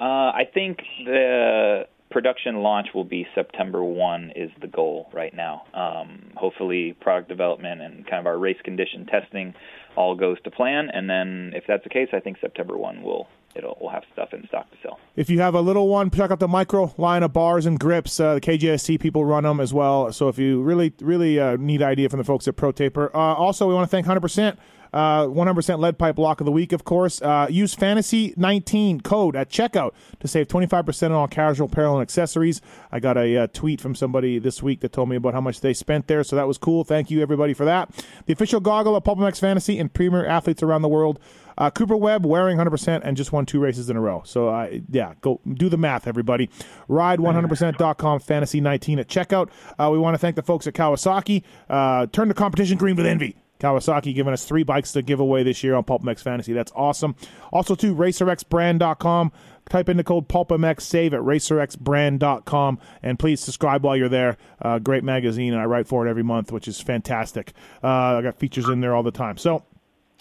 Uh, I think the production launch will be September 1 is the goal right now. Um, hopefully, product development and kind of our race condition testing all goes to plan, and then if that's the case, I think September 1 will it'll we'll have stuff in stock to sell. If you have a little one, check out the micro line of bars and grips. Uh, the KJSC people run them as well. So if you really, really uh, need idea from the folks at ProTaper. Uh, also, we want to thank 100%. Uh, 100% lead pipe block of the week, of course. Uh, use fantasy 19 code at checkout to save 25% on all casual apparel and accessories. I got a uh, tweet from somebody this week that told me about how much they spent there, so that was cool. Thank you, everybody, for that. The official goggle of PulpMX Fantasy and premier athletes around the world. Uh, Cooper Webb wearing 100% and just won two races in a row. So, uh, yeah, go do the math, everybody. Ride100%.com, fantasy 19 at checkout. Uh, we want to thank the folks at Kawasaki. Uh, turn the competition green with envy. Kawasaki giving us three bikes to give away this year on PulpMX Fantasy. That's awesome. Also, to RacerXBrand.com. Type in the code PulpMX, save at RacerXBrand.com, and please subscribe while you're there. Uh, great magazine, and I write for it every month, which is fantastic. Uh, I got features in there all the time. So,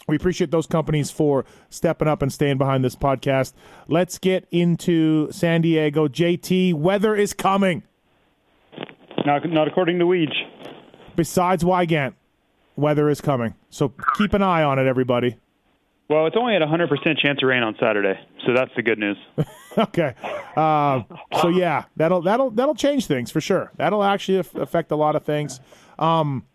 we appreciate those companies for stepping up and staying behind this podcast. Let's get into San Diego. JT, weather is coming. Not not according to Weege. Besides Weigandt, weather is coming. So keep an eye on it, everybody. Well, it's only at a 100% chance of rain on Saturday, so that's the good news. [laughs] okay. Uh, so yeah, that'll that'll that'll change things for sure. That'll actually affect a lot of things. Um,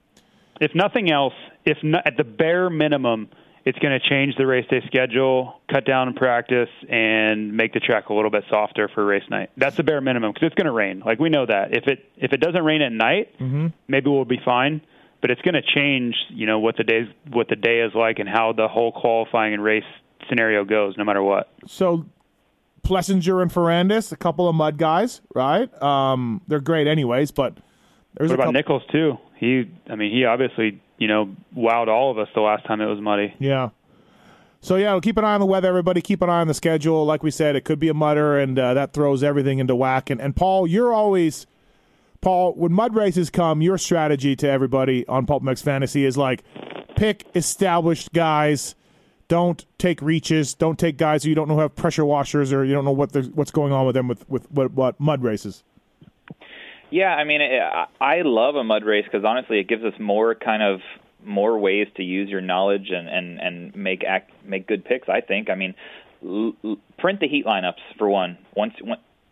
if nothing else, if not, at the bare minimum, it's going to change the race day schedule, cut down in practice, and make the track a little bit softer for race night. That's the bare minimum because it's going to rain. Like we know that. If it if it doesn't rain at night, mm-hmm. maybe we'll be fine. But it's going to change, you know, what the days what the day is like and how the whole qualifying and race scenario goes, no matter what. So Plessinger and Ferrandis, a couple of mud guys, right? Um, they're great anyways, but there's what about couple- Nichols too? He, I mean, he obviously you know, wowed all of us the last time it was muddy. Yeah. So yeah, keep an eye on the weather, everybody. Keep an eye on the schedule. Like we said, it could be a mudder, and uh, that throws everything into whack. And, and Paul, you're always Paul. When mud races come, your strategy to everybody on Pulp MX Fantasy is like pick established guys. Don't take reaches. Don't take guys who you don't know have pressure washers or you don't know what what's going on with them with with what mud races. Yeah, I mean, it, I love a mud race because honestly, it gives us more kind of more ways to use your knowledge and and and make act make good picks. I think. I mean, l- l- print the heat lineups for one. Once,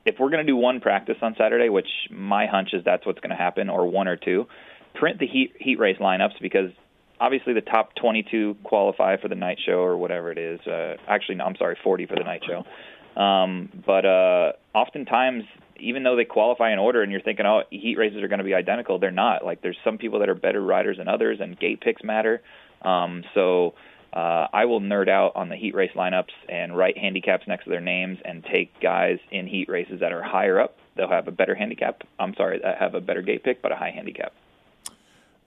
if we're going to do one practice on Saturday, which my hunch is that's what's going to happen, or one or two, print the heat heat race lineups because obviously the top 22 qualify for the night show or whatever it is. Uh, actually, no, I'm sorry, 40 for the night show. Um, but uh, oftentimes even though they qualify in order and you're thinking, oh, heat races are going to be identical, they're not. Like there's some people that are better riders than others, and gate picks matter. Um, so uh, I will nerd out on the heat race lineups and write handicaps next to their names and take guys in heat races that are higher up. They'll have a better handicap. I'm sorry, that have a better gate pick, but a high handicap.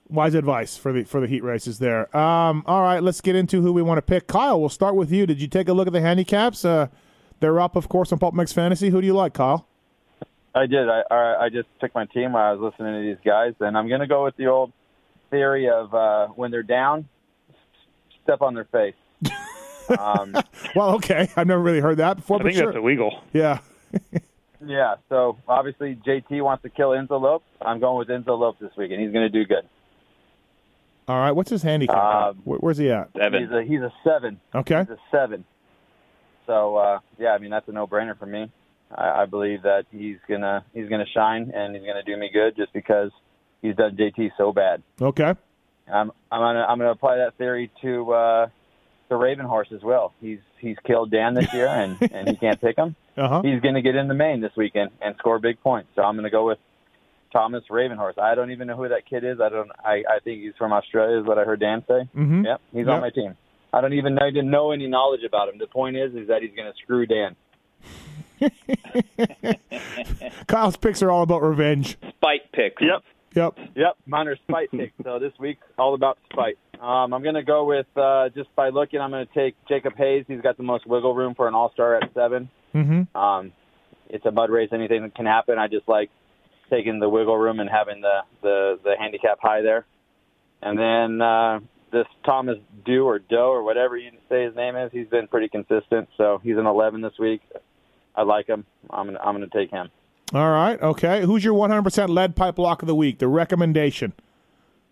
Wise advice for the for the heat races there. Um, all right, let's get into who we want to pick. Kyle, we'll start with you. Did you take a look at the handicaps? Uh, they're up, of course, on Pulp MX Fantasy. Who do you like, Kyle? I did. I I just picked my team while I was listening to these guys, and I'm going to go with the old theory of uh, when they're down, step on their face. [laughs] um, well, okay, I've never really heard that before. I think sure. that's illegal. Yeah. [laughs] yeah. So obviously JT wants to kill Enzo Lopes. I'm going with Enzo Lopes this week, and he's going to do good. All right. What's his handicap? Um, Where, where's he at? Seven. He's a he's a seven. Okay. He's a seven. So uh, yeah, I mean that's a no-brainer for me. I, I believe that he's gonna he's gonna shine and he's gonna do me good just because he's done JT so bad. Okay. I'm I'm gonna I'm gonna apply that theory to uh, the Raven horse as well. He's he's killed Dan this year and [laughs] and he can't pick him. Uh-huh. He's gonna get in the main this weekend and score big points. So I'm gonna go with Thomas Ravenhorse. I don't even know who that kid is. I don't. I I think he's from Australia, is what I heard Dan say. Mm-hmm. Yep, he's yep. on my team. I don't even know, I didn't know any knowledge about him. The point is, is that he's going to screw Dan. [laughs] Kyle's picks are all about revenge. Spite picks. Yep. Yep. Yep. Mine are spite picks. So this week, all about spite. Um, I'm going to go with uh, just by looking. I'm going to take Jacob Hayes. He's got the most wiggle room for an All Star at 7 mm-hmm. Um, it's a mud race. Anything can happen. I just like taking the wiggle room and having the the, the handicap high there. And then uh, this Thomas Dew or Doe or whatever you say his name is, he's been pretty consistent. So he's an 11 this week. I like him. I'm gonna I'm gonna take him. All right. Okay. Who's your 100% lead pipe lock of the week? The recommendation,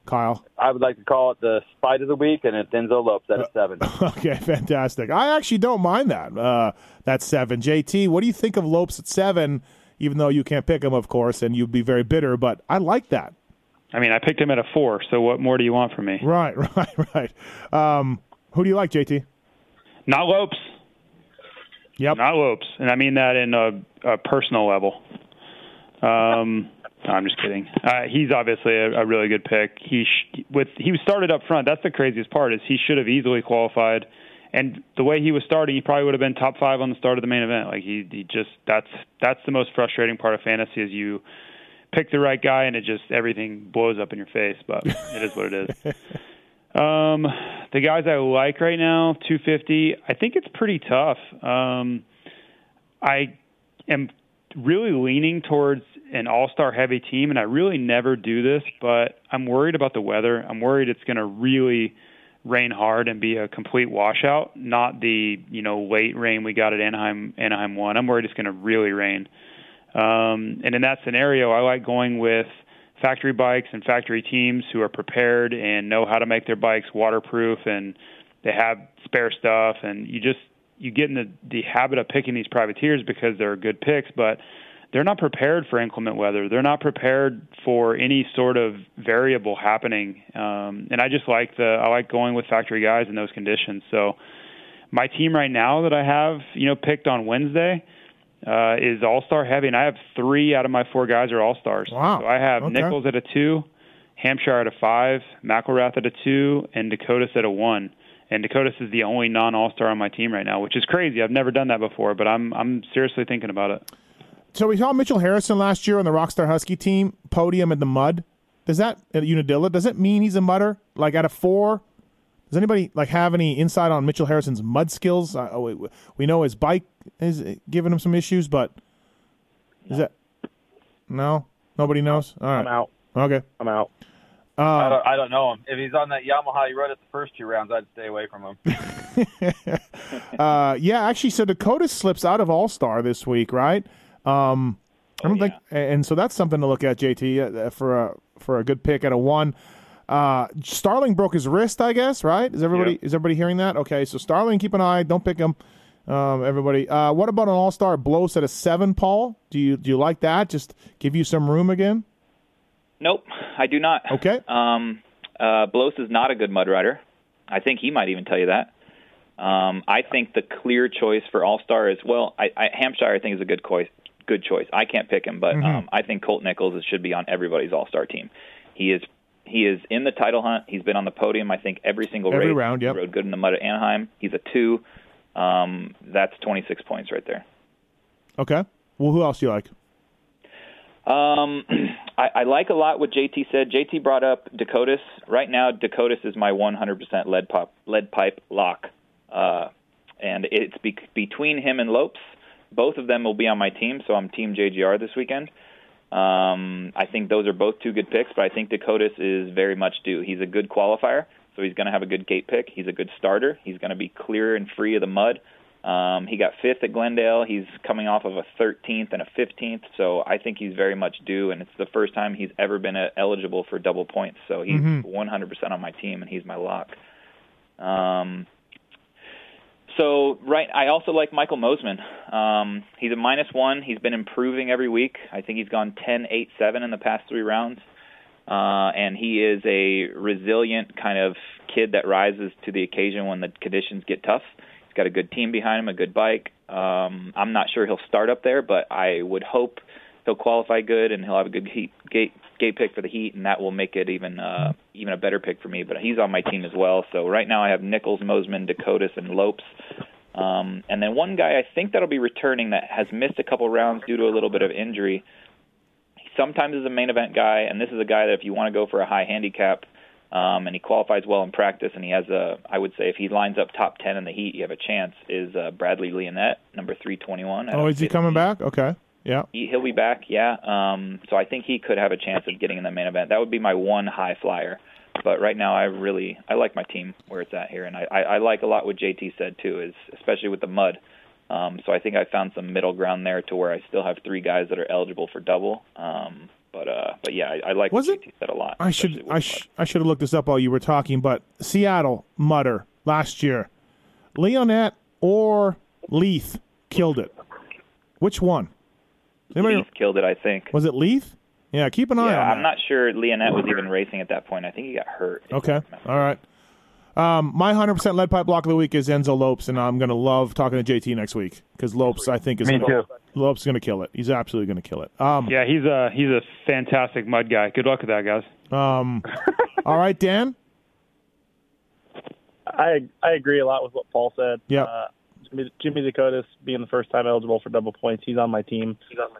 Kyle. I would like to call it the spite of the week, and it's Enzo Lopes at a seven. [laughs] okay, fantastic. I actually don't mind that. Uh, that's seven. JT, what do you think of Lopes at seven? Even though you can't pick him, of course, and you'd be very bitter, but I like that. I mean, I picked him at a four. So what more do you want from me? Right, [laughs] right, right. Um, who do you like, JT? Not Lopes. Yep. Not Lopes, and I mean that in a, a personal level. Um, no, I'm just kidding. Uh, he's obviously a, a really good pick. He sh- with he was started up front. That's the craziest part is he should have easily qualified. And the way he was starting, he probably would have been top five on the start of the main event. Like he, he just that's that's the most frustrating part of fantasy is you pick the right guy and it just everything blows up in your face. But it is what it is. [laughs] Um, the guys I like right now, 250. I think it's pretty tough. Um, I am really leaning towards an all-star heavy team, and I really never do this, but I'm worried about the weather. I'm worried it's going to really rain hard and be a complete washout, not the you know late rain we got at Anaheim Anaheim one. I'm worried it's going to really rain. Um, and in that scenario, I like going with factory bikes and factory teams who are prepared and know how to make their bikes waterproof and they have spare stuff and you just you get in the the habit of picking these privateers because they're good picks but they're not prepared for inclement weather. They're not prepared for any sort of variable happening. Um, and I just like the I like going with factory guys in those conditions. So my team right now that I have, you know, picked on Wednesday uh, is All Star heavy, and I have three out of my four guys are All Stars. Wow. So I have Okay. Nichols at a two, Hampshire at a five, McElrath at a two, and Decotis at a one. And Decotis is the only non All Star on my team right now, which is crazy. I've never done that before, but I'm I'm seriously thinking about it. So we saw Mitchell Harrison last year on the Rockstar Husky team podium in the mud. Does that at Unadilla? Does it mean he's a mudder? Like at a four? Does anybody like have any insight on Mitchell Harrison's mud skills? Uh, oh, we, we know his bike is giving him some issues, but is that no? Nobody knows. All right. I'm out. Okay. I'm out. I Uh, don't, I don't know him. If he's on that Yamaha he rode it the first two rounds, I'd stay away from him. [laughs] uh, yeah, actually, so Dakota slips out of All Star this week, right? Um, I don't Oh, think, and so that's something to look at, JT, uh, for a for a good pick at a one. Uh, Starling broke his wrist, I guess, right? Is everybody Yeah. is everybody hearing that? Okay, so Starling, keep an eye, don't pick him. Um, everybody, uh, what about an All Star Blose at a seven, Paul? Do you do you like that? Just give you some room again. Nope, I do not. Okay. Um, uh, Blose is not a good mud rider. I think he might even tell you that. Um, I think the clear choice for All Star is well, I, I, Hampshire. I think is a good choice. Good choice. I can't pick him, but Mm-hmm. um, I think Colt Nichols should be on everybody's All Star team. He is he is in the title hunt. He's been on the podium. I think every single Every race. round, yep. He rode good in the mud at Anaheim. He's a two. Um, that's 26 points right there. Okay. Well, who else do you like? Um, [clears throat] I, I like a lot what JT said. JT brought up Decotis. Right now, Decotis is my 100% lead pop, lead pipe lock, uh, and it's be- between him and Lopes. Both of them will be on my team, so I'm Team JGR this weekend. Um, I think those are both two good picks, but I think Decotis is very much due. He's a good qualifier, so he's going to have a good gate pick. He's a good starter. He's going to be clear and free of the mud. Um, he got fifth at Glendale. He's coming off of a 13th and a 15th, so I think he's very much due, and it's the first time he's ever been uh, eligible for double points. So he's 100% on my team, and he's my lock. Um, so right, I also like Michael Mosiman. Um, he's a minus one. He's been improving every week. I think he's gone 10, 8, 7 in the past three rounds. Uh, and he is a resilient kind of kid that rises to the occasion when the conditions get tough. He's got a good team behind him, a good bike. Um, I'm not sure he'll start up there, but I would hope he'll qualify good and he'll have a good heat, gate gate pick for the heat, and that will make it even uh, even a better pick for me. But he's on my team as well. So right now I have Nichols, Mosiman, Decotis, and Lopes. Um, and then one guy I think that'll be returning that has missed a couple rounds due to a little bit of injury. Sometimes is a main event guy, and this is a guy that if you want to go for a high handicap, um, and he qualifies well in practice, and he has a, I would say if he lines up top ten in the heat, you have a chance. Is uh, Bradley Lionnet, number three twenty one? Oh, is he coming back? Okay. Yeah. He, he'll be back, yeah. Um, so I think he could have a chance of getting in the main event. That would be my one high flyer. But right now, I really I like my team where it's at here, and I, I, I like a lot what JT said too, is especially with the mud. Um, so I think I found some middle ground there to where I still have three guys that are eligible for double. Um, but uh, but yeah, I, I like Was what it- JT said a lot. I should I, sh- I should have looked this up while you were talking, but Seattle Mutter last year, Lionnet or Leith killed it. Which one? Anybody, Leith killed it, I think. was it Leith? Yeah, keep an eye Yeah, on I'm that. not sure Lionnet was even racing at that point. I think he got hurt. Okay, all right. Um, my 100% lead pipe block of the week is Enzo Lopes, and I'm going to love talking to JT next week because Lopes, I think, is Me gonna, too. Lopes going to kill it. He's absolutely going to kill it. Um, Yeah, he's a he's a fantastic mud guy. Good luck with that, guys. um, [laughs] all right, Dan. I I agree a lot with what Paul said. Yeah. Uh, Jimmy, Jimmy Decotis being the first time eligible for double points, he's on my team.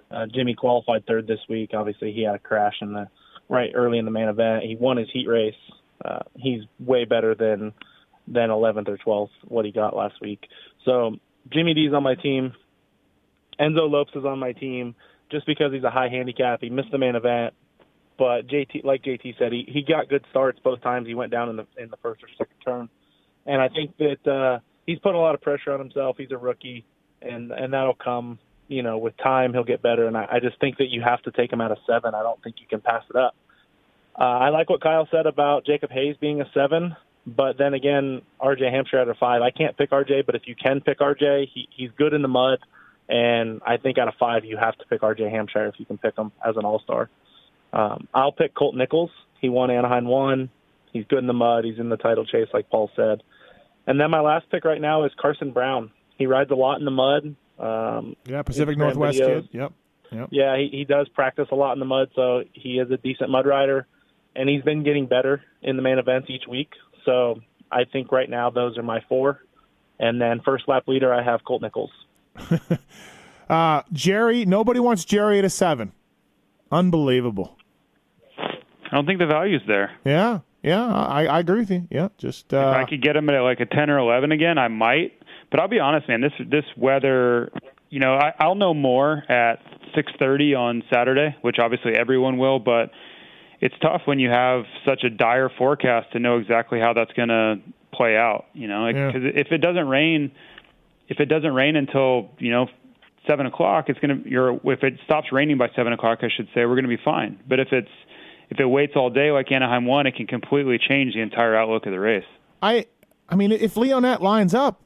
Uh, Jimmy qualified third this week. Obviously, he had a crash in the right early in the main event. He won his heat race. Uh, he's way better than than 11th or 12th what he got last week. So Jimmy D's on my team. Enzo Lopes is on my team just because he's a high handicap. He missed the main event, but JT, like JT said, he he got good starts both times. He went down in the in the first or second turn, and I think that uh, he's put a lot of pressure on himself. He's a rookie, and and that'll come. You know, with time, he'll get better. And I, I just think that you have to take him out of seven. I don't think you can pass it up. Uh, I like what Kyle said about Jacob Hayes being a seven, but then again, RJ Hampshire at a five. I can't pick RJ, but if you can pick RJ, he, he's good in the mud. And I think out of five, you have to pick R.J. Hampshire if you can pick him as an All Star. Um, I'll pick Colt Nichols. He won Anaheim one. He's good in the mud. He's in the title chase, like Paul said. And then my last pick right now is Carson Brown. He rides a lot in the mud. Um, Yeah, Pacific Instagram Northwest videos. kid. Yep. Yep. Yeah, he, he does practice a lot in the mud, so he is a decent mud rider, and he's been getting better in the main events each week. So I think right now those are my four. And then first lap leader, I have Colt Nichols. [laughs] Uh, Jerry, nobody wants Jerry at a seven. Unbelievable. I don't think the value's there. Yeah, yeah, I, I agree with you. Yeah, just if uh, I could get him at like a 10 or 11 again, I might. But I'll be honest, man. This this weather, you know, I, I'll know more at 6:30 on Saturday, which obviously everyone will. But it's tough when you have such a dire forecast to know exactly how that's going to play out. You know, Yeah. because if it doesn't rain, if it doesn't rain until you know seven o'clock, it's going to. You're if it stops raining by seven o'clock, I should say, we're going to be fine. But if it's if it waits all day like Anaheim one, it can completely change the entire outlook of the race. I, I mean, if Lionnet lines up,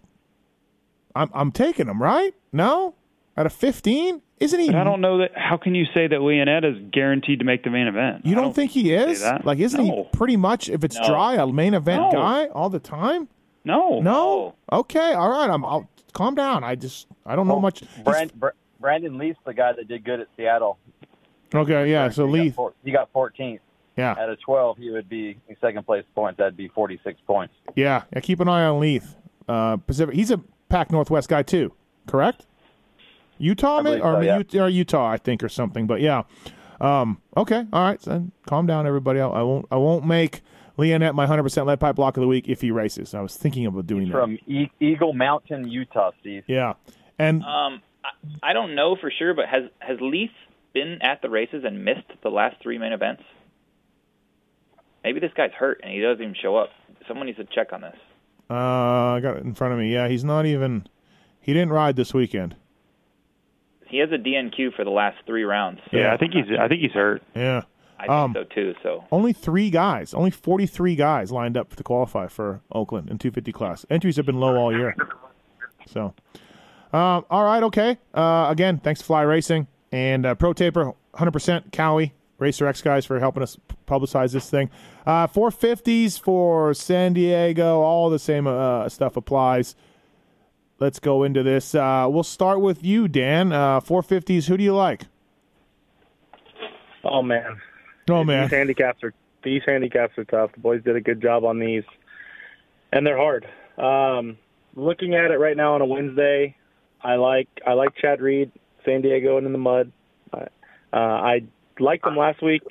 I'm I'm taking him, right? No, at a 15, isn't he? But I don't know that. How can you say that Lionnet is guaranteed to make the main event? You I don't, think he is? Like, isn't No. he pretty much if it's No. dry a main event No. guy all the time? No. No. Okay. All right. I'm. I'll calm down. I just I don't know much. Brand, Br- Brandon Leith's the guy that did good at Seattle. Okay. Yeah. So he got Leith. four- he got 14th. Yeah. At a 12, he would be in second place points. That'd be 46 points. Yeah. Yeah. Keep an eye on Leith. Uh, Pacific. He's a Pac Northwest guy too. Correct. Utah, I believe or, so, yeah. Ut- or Utah, I think, or something. But yeah. Um, okay. All right. So calm down, everybody. I, I won't. I won't make Lionnet my 100% lead pipe block of the week if he races. I was thinking about doing that. From e- Eagle Mountain, Utah, Steve. Yeah. And Um, I, I don't know for sure, but has has Leith been at the races and missed the last three main events? Maybe this guy's hurt and he doesn't even show up. Someone needs to check on this. uh, I got it in front of me. Yeah. He's not even. He didn't ride this weekend. He has a DNQ for the last three rounds. so Yeah, I think he's. I think he's hurt. Yeah. I think um, so too. So Only three guys, only 43 guys lined up to qualify for Oakland in 250 class. Entries have been low all year. So, um, all right, okay. Uh, again, thanks to Fly Racing and uh, Pro Taper, 100% Cowie, Racer X guys for helping us publicize this thing. Uh, 450s for San Diego, all the same uh, stuff applies. Let's go into this. Uh, we'll start with you, Dan. Uh, 450s, who do you like? Oh man, Oh, man. these handicaps are these handicaps are tough. The boys did a good job on these, and they're hard. Um, looking at it right now on a Wednesday, I like I like Chad Reed, San Diego, and in the mud. Uh, I liked him last week.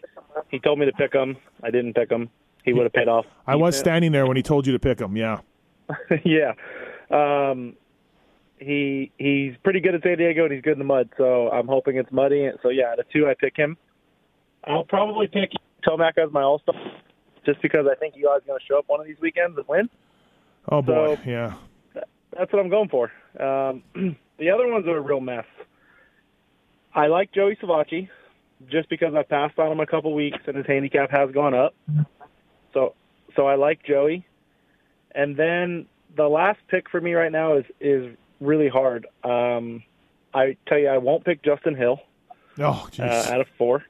He told me to pick him. I didn't pick him. He would have paid off. I was standing there when he told you to pick him, yeah. [laughs] yeah. Um, he he's pretty good at San Diego and he's good in the mud. So I'm hoping it's muddy. So yeah, the two I pick him. I'll probably pick Tomac as my all star, just because I think Eli's going to show up one of these weekends and win. Oh, boy, So- yeah. That's what I'm going for. Um, [clears throat] the other ones are a real mess. I like Joey Savatgy just because I passed on him a couple weeks and his handicap has gone up. So so I like Joey. And then the last pick for me right now is is really hard. Um, I tell you, I won't pick Justin Hill Oh, uh, out of four.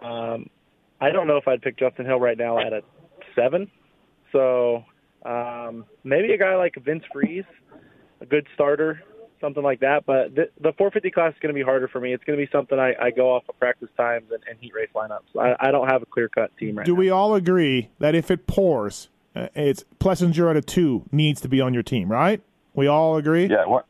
Um, I don't know if I'd pick Justin Hill right now at a seven. So um, maybe a guy like Vince Friese, a good starter, something like that. But the, the 450 class is going to be harder for me. It's going to be something I, I go off of practice times and, and heat race lineups. I, I don't have a clear cut team right now. Do now. we all agree that if it pours, uh, it's Plessinger at a two needs to be on your team, right? We all agree? Yeah, what?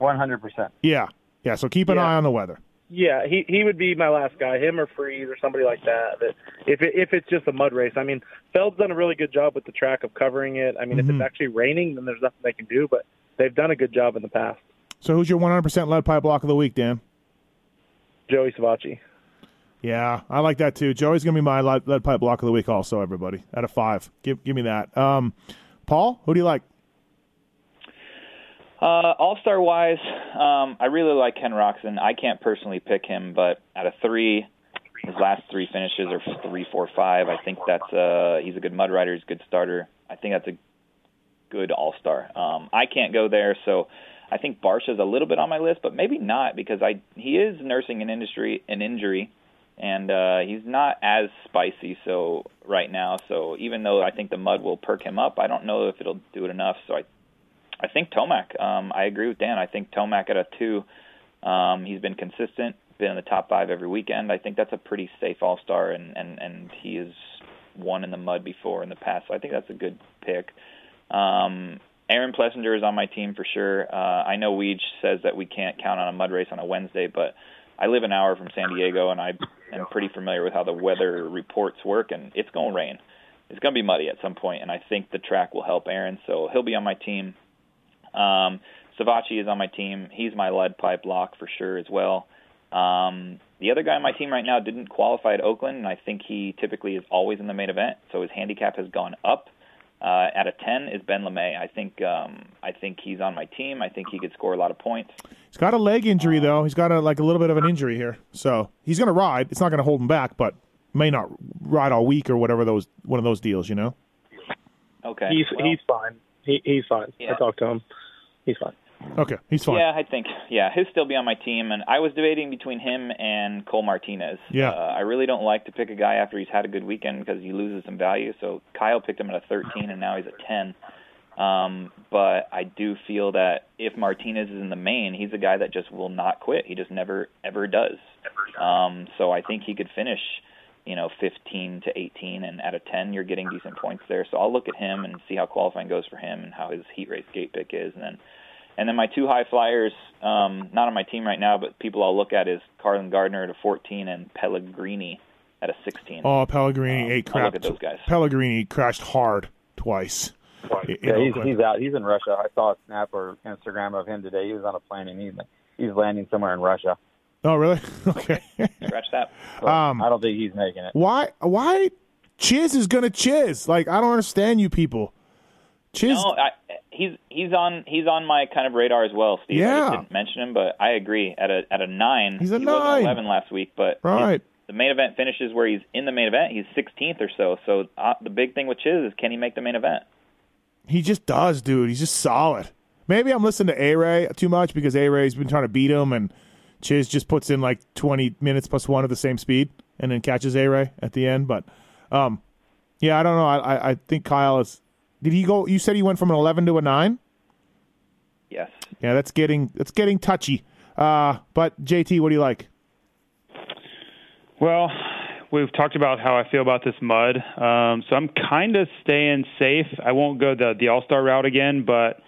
100%. Yeah. Yeah, so keep an Yeah. eye on the weather. Yeah, he he would be my last guy, him or Friese or somebody like that. That if it, if it's just a mud race, I mean, Feld's done a really good job with the track of covering it. I mean, if Mhm. it's actually raining, then there's nothing they can do. But they've done a good job in the past. So who's your 100% lead pipe block of the week, Dan? Joey Savatgy. Yeah, I like that too. Joey's going to be my lead, lead pipe block of the week also, everybody. Out of five. Give give me that. Um, Paul, who do you like? Uh, All star wise, um, I really like Ken Roczen. I can't personally pick him, but out of three, his last three finishes are three, four, five. I think that's uh, he's a good mud rider. He's a good starter. I think that's a good All Star. Um, I can't go there, so I think Barcia's a little bit on my list, but maybe not because I he is nursing an industry an injury, and uh, he's not as spicy so right now. So even though I think the mud will perk him up, I don't know if it'll do it enough. So I I think Tomac. Um, I agree with Dan. I think Tomac at a two. Um, he's been consistent, been in the top five every weekend. I think that's a pretty safe All Star, and and and he has won in the mud before in the past. So I think that's a good pick. Um, Aaron Plessinger is on my team for sure. Uh, I know Weege says that we can't count on a mud race on a Wednesday, but I live an hour from San Diego, and I am pretty familiar with how the weather reports work, and it's going to rain. It's going to be muddy at some point, and I think the track will help Aaron, so he'll be on my team. Um, Savatgy is on my team. He's my lead pipe lock for sure as well. Um, the other guy on my team right now didn't qualify at Oakland, and I think he typically is always in the main event, so his handicap has gone up. Uh, at a 10 is Ben LaMay. I think um, I think he's on my team. I think he could score a lot of points. He's got a leg injury though. He's got a like a little bit of an injury here, so he's going to ride. It's not going to hold him back, but may not ride all week or whatever those one of those deals, you know. Okay, He's well, he's fine. He, he's fine. Yeah. I talked to him. He's fine. Okay, he's fine. Yeah, I think yeah, he'll still be on my team, and I was debating between him and Cole Martinez. Yeah. uh, I really don't like to pick a guy after he's had a good weekend because he loses some value. So Kyle picked him at a 13, and now he's a 10. Um, but I do feel that if Martinez is in the main, he's a guy that just will not quit. He just never ever does. Um, so I think he could finish, you know, 15 to 18, and out of 10, you're getting decent points there. So I'll look at him and see how qualifying goes for him and how his heat race gate pick is, and then and then my two high flyers, um, not on my team right now, but people I'll look at is Carlen Gardner at a 14 and Pellegrini at a 16. Oh, Pellegrini Um, ate I'll crap. look at those guys. Pellegrini crashed hard twice. in Yeah, he's, he's out. He's in Russia. I saw a snap or Instagram of him today. He was on a plane and he's he's landing somewhere in Russia. Oh, really? [laughs] okay. Scratch that. [laughs] Um, I don't think he's making it. why? Why? Chiz is gonna chiz. Like I don't understand you people. Chiz. No, I, he's he's on he's on my kind of radar as well, Steve. I Yeah. just didn't mention him, but I agree. At a at a nine, He's a he nine. was 11 last week, but Right. the main event finishes where he's in the main event. He's 16th or so. So uh, the big thing with Chiz is can he make the main event? He just does, dude. He's just solid. Maybe I'm listening to A Ray too much because A Ray's been trying to beat him, and Chiz just puts in like 20 minutes plus one at the same speed, and then catches A Ray at the end. But, um, yeah, I don't know. I, I I think Kyle is. Did he go? You said he went from an 11 to a nine. Yes. Yeah, that's getting that's getting touchy. Uh, but JT, what do you like? Well, we've talked about how I feel about this mud, um, so I'm kind of staying safe. I won't go the the All Star route again, but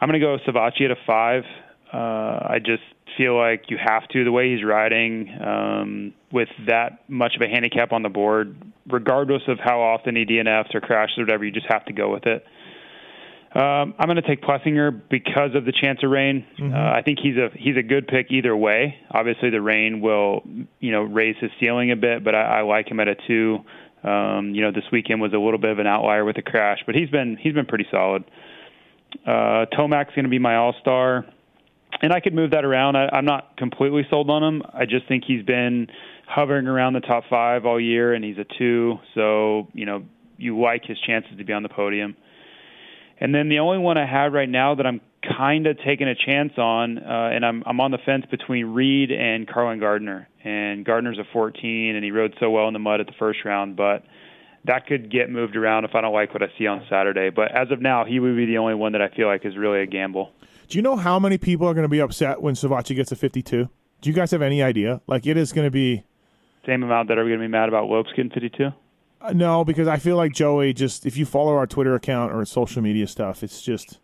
I'm going to go Savatgy at a five. Uh, I just feel like you have to the way he's riding um, with that much of a handicap on the board, regardless of how often he DNFs or crashes or whatever. You just have to go with it. Um, I'm going to take Plessinger because of the chance of rain. Uh, I think he's a he's a good pick either way. Obviously, the rain will you know raise his ceiling a bit, but I, I like him at a two. Um, you know, this weekend was a little bit of an outlier with the crash, but he's been he's been pretty solid. Uh, Tomac's going to be my all star, and I could move that around. I, I'm not completely sold on him. I just think he's been hovering around the top five all year, and he's a two. So you know, you like his chances to be on the podium. And then the only one I have right now that I'm kind of taking a chance on, uh, and I'm I'm on the fence between Reed and Carlen Gardner. And Gardner's a 14, and he rode so well in the mud at the first round, but that could get moved around if I don't like what I see on Saturday. But as of now, he would be the only one that I feel like is really a gamble. Do you know how many people are going to be upset when Savatgy gets a 52? Do you guys have any idea? Like it is going to be Same amount that are going to be mad about Lopes getting 52. uh, no, because I feel like Joey just if you follow our Twitter account or social media stuff, it's just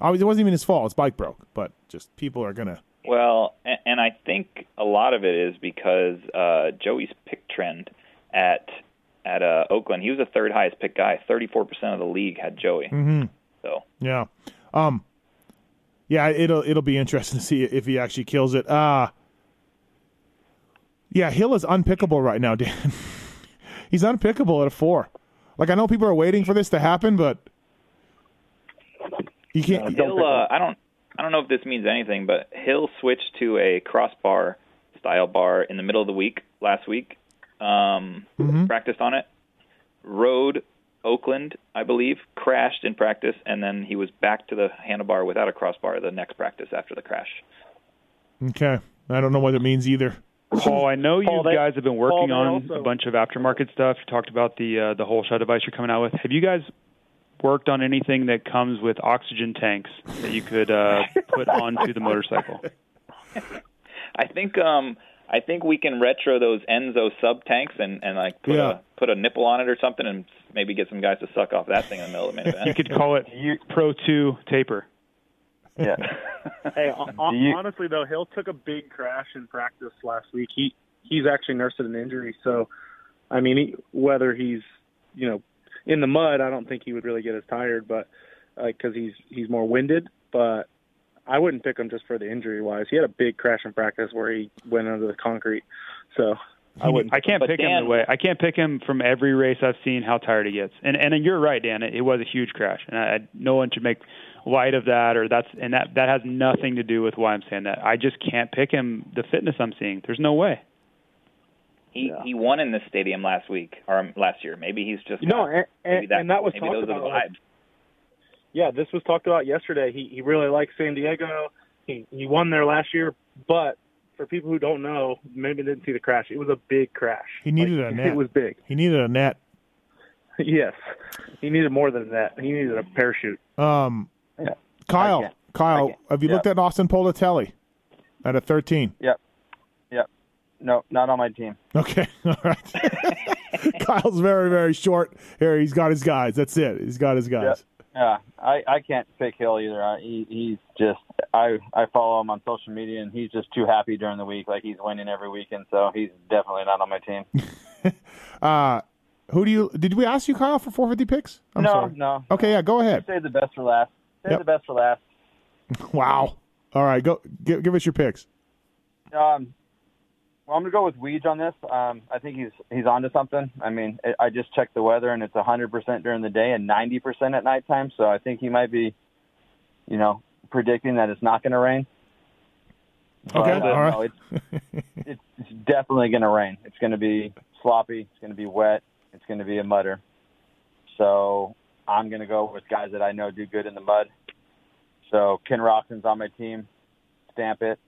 I mean, it wasn't even his fault. His bike broke, but just people are gonna. Well, and, and I think a lot of it is because uh, Joey's pick trend at at uh, Oakland, he was the third highest pick guy. Thirty four percent of the league had Joey. Mm-hmm. So Yeah, um, yeah, it'll it'll be interesting [laughs] to see if he actually kills it. Uh yeah, Hill is unpickable right now, [laughs] Dan. He's unpickable at a four. Like I know people are waiting for this to happen, but you can't. Hill, uh, I don't I don't know if this means anything, but Hill switched to a crossbar style bar in the middle of the week last week. Um, Mhm. Practiced on it, rode Oakland, I believe, crashed in practice, and then he was back to the handlebar without a crossbar the next practice after the crash. Okay. I don't know what it means either. Paul, I know you Paul, they- guys have been working Paul, on also- a bunch of aftermarket stuff. You talked about the uh, the whole shot device you're coming out with. Have you guys worked on anything that comes with oxygen tanks that you could uh, [laughs] put onto the motorcycle? I think um I think we can retro those Enzo sub tanks and and like put Yeah. a put a nipple on it or something and maybe get some guys to suck off that thing in the middle of the main [laughs] event. You could call it You, Pro 2 taper. yeah. [laughs] Hey, hon- hon- you- honestly though, Hill took a big crash in practice last week. He he's actually nursed an injury, so I mean, he, whether he's you know in the mud, I don't think he would really get as tired, but uh, because he's he's more winded. But I wouldn't pick him just for the injury wise. He had a big crash in practice where he went under the concrete, so I wouldn't. I can't But pick him the way I can't pick him from every race I've seen how tired he gets. And and you're right, Dan. It, it was a huge crash, and I, I, no one should make light of that or that's and that that has nothing to do with why I'm saying that. I just can't pick him the fitness I'm seeing. There's no way. He he won in this stadium last week or um, last year. Maybe he's just No, got- and, maybe that, and that was maybe talked those are the vibes. yeah, this was talked about yesterday. He he really likes San Diego. He he won there last year, but for people who don't know, maybe didn't see the crash. It was a big crash. He needed Like, a [laughs] net. It was big. He needed a net. [laughs] yes, he needed more than that. He needed a parachute. Um, Yeah. Kyle, Kyle, have you Yeah. looked at Austin Politelli at a 13? Yep. Yep. No, not on my team. Okay, [laughs] all right. Kyle's very, very short. Here, he's got his guys. That's it. He's got his guys. Yeah, I I can't pick Hill either. I, he he's just I I follow him on social media and he's just too happy during the week, like he's winning every weekend. So he's definitely not on my team. [laughs] Uh, who do you? Did we ask you, Kyle, for 450 picks? I'm no, sorry. no. Okay, yeah, go ahead. Save the best for last. Save Yep. the best for last. [laughs] Wow. All right, go give, give us your picks. Um, well, I'm gonna go with Weege on this. Um, I think he's he's onto something. I mean, I I just checked the weather and it's 100% during the day and 90% at nighttime. So I think he might be, you know, predicting that it's not going to rain. Okay, But, uh, all right. no, it's, [laughs] it's it's definitely going to rain. It's going to be sloppy. It's going to be wet. It's going to be a mudder. So I'm going to go with guys that I know do good in the mud. So Ken Roczen's on my team. Stamp it.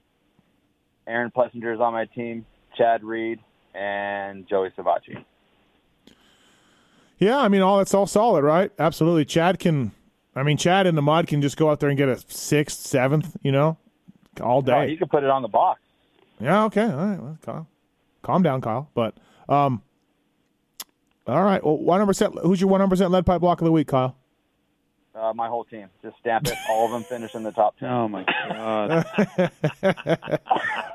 Aaron Plessinger is on my team. Chad Reed and Joey Savatgy. Yeah, I mean, all that's all solid, right? Absolutely. Chad can. I mean, Chad in the mud can just go out there and get a sixth, seventh. You know, all day. he could put it on the box. Yeah. Okay. All right. Well, Kyle, calm down, Kyle. But um, all right. Well, one hundred percent. Who's your one hundred percent lead pipe block of the week, Kyle? Uh, my whole team. Just stamp it. All of them finish in the top ten. Oh my god. [laughs]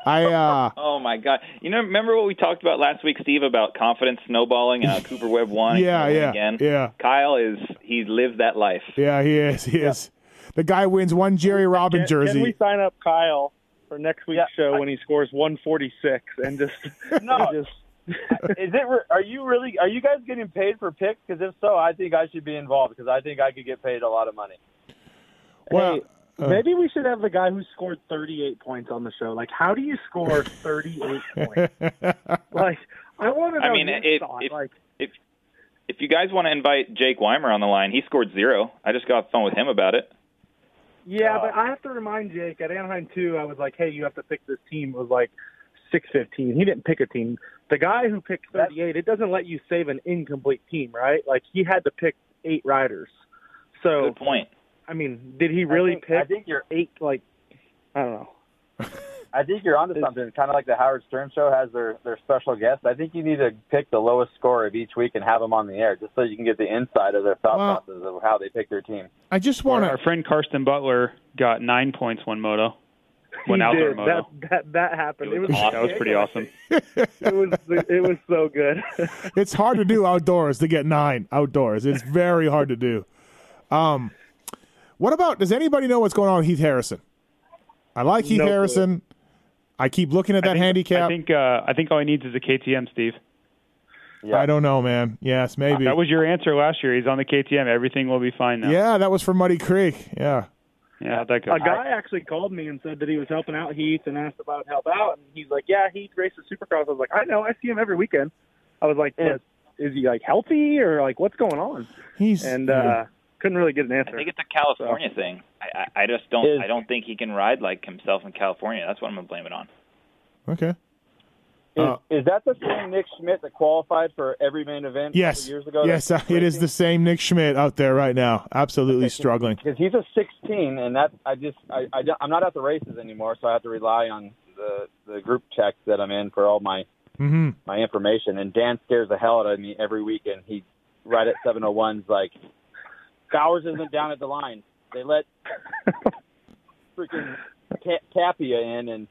I uh, Oh my God! You know, remember what we talked about last week, Steve, about confidence snowballing and [laughs] Cooper Webb won? Yeah, yeah, again. yeah. Kyle is he lived that life. yeah, he is. He is. The guy wins one Jerry Robin Can, jersey. can we sign up Kyle for next week's Yeah, show I- when he scores 146 and just No. [laughs] just Is it? Are you really? Are you guys getting paid for picks? Because if so, I think I should be involved because I think I could get paid a lot of money. well, Hey, uh, Maybe we should have the guy who scored 38 points on the show. Like, how do you score [laughs] 38 points? Like, I want to know. I mean, his it- thought. it- like, If if you guys want to invite Jake Weimer on the line, he scored zero. I just got off the phone with him about it. yeah, Uh, but I have to remind Jake at Anaheim too. I was like, hey, you have to pick this team. It was like 615. He didn't pick a team. The guy who picked 38, it doesn't let you save an incomplete team, right? Like, he had to pick eight riders. So, Good point. I mean, did he really I think, pick I think you're. eight? Like, I don't know. [laughs] I think you're onto something. Kind of like the Howard Stern show has their their special guest. I think you need to pick the lowest score of each week and have them on the air, just so you can get the inside of their thought Well- process of how they pick their team. I just Our, want our friend Karsten Butler got nine points one moto. [laughs] One he outdoor did. That, that that happened. It It was was, awesome. That was [laughs] pretty awesome. it was it was so good. [laughs] It's hard to do outdoors to get nine outdoors. It's very hard to do. Um, what about? Does anybody know what's going on with Heath Harrison? I like Heath No clue. Harrison. I keep looking at that I think, handicap. I think uh, I think all he needs is a KTM, Steve. Yeah. I don't know, man. Yes, maybe. That was your answer last year. He's on the KTM. Everything will be fine now. yeah, that was for Muddy Creek. Yeah. Yeah, how'd that go? A guy actually called me and said that he was helping out Heath and asked about help out, and he's like, "Yeah, Heath races Supercross." I was like, "I know, I see him every weekend." I was like, And- is he like healthy or like what's going on? He's And yeah. uh, couldn't really get an answer. I think it's a California thing. I, I I just don't Is- I don't think he can ride like himself in California. That's what I'm gonna blame it on. okay. Is, Uh, is that the same Nick Schmidt that qualified for every main event Yes. years ago? yes, uh, [laughs] it is the same Nick Schmidt out there right now. Absolutely struggling. because he's a 16, and that I just I, I I'm not at the races anymore, so I have to rely on the the group text that I'm in for all my hmm my information. And Dan scares the hell out of me every weekend. He right at 701's like Bowers isn't down at the line. They let [laughs] freaking Tapia in and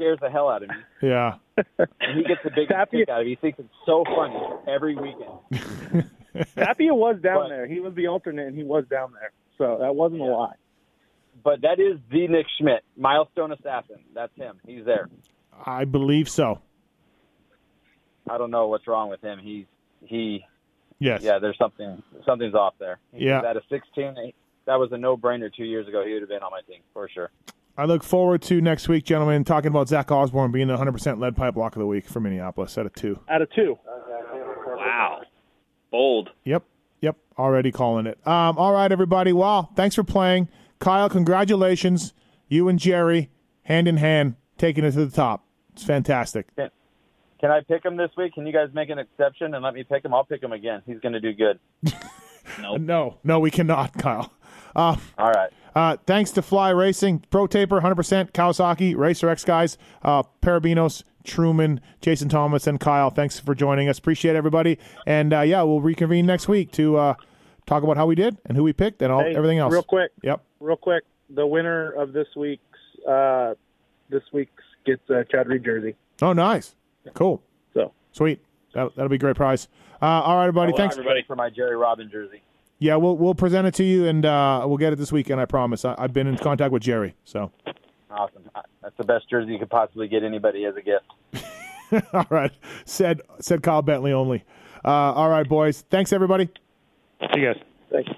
scares the hell out of me. [laughs] Yeah. And he gets the biggest Tapia- kick out of it. He thinks it's so funny every weekend. [laughs] Tapia was down But- there. He was the alternate, and he was down there. So that wasn't a lie. But that is the Nick Schmidt, milestone assassin. That's him. He's there. I believe so. I don't know what's wrong with him. He's he Yes. yeah. There's something something's off there. He Yeah. was At a 16, that was a no brainer two years ago. He would have been on my team for sure. I look forward to next week, gentlemen, talking about Zach Osborne being the 100% lead pipe lock of the week for Minneapolis at a two. Out of two. Wow, bold. Yep. Yep. Already calling it. Um, all right, everybody. Wow. Thanks for playing. Kyle, congratulations. You and Jerry, hand in hand, taking it to the top. It's fantastic. Can I pick him this week? Can you guys make an exception and let me pick him? I'll pick him again. He's going to do good. Nope. [laughs] No, no, we cannot, Kyle. Uh, All right. Uh, thanks to Fly Racing, Pro Taper, 100%, Kawasaki, Racer X guys, uh, Perebijnos, Truman, Jason Thomas, and Kyle. Thanks for joining us. Appreciate everybody. And uh, yeah, we'll reconvene next week to uh, talk about how we did and who we picked and all Hey, everything else. Real quick, Yep. real quick. The winner of this week's uh, this week's gets a Chad Reed jersey. Oh, nice. Cool. So Sweet. That, that'll be a great prize. Uh, all right, everybody. Thanks. everybody. For my Jerry Robin jersey. Yeah, we'll we'll present it to you, and uh, we'll get it this weekend. I promise. I, I've been in contact with Jerry, so Awesome. That's the best jersey you could possibly get anybody as a gift. [laughs] all right. Said said Kyle Bentley only. Uh, all right, boys. Thanks, everybody. See you guys. thanks.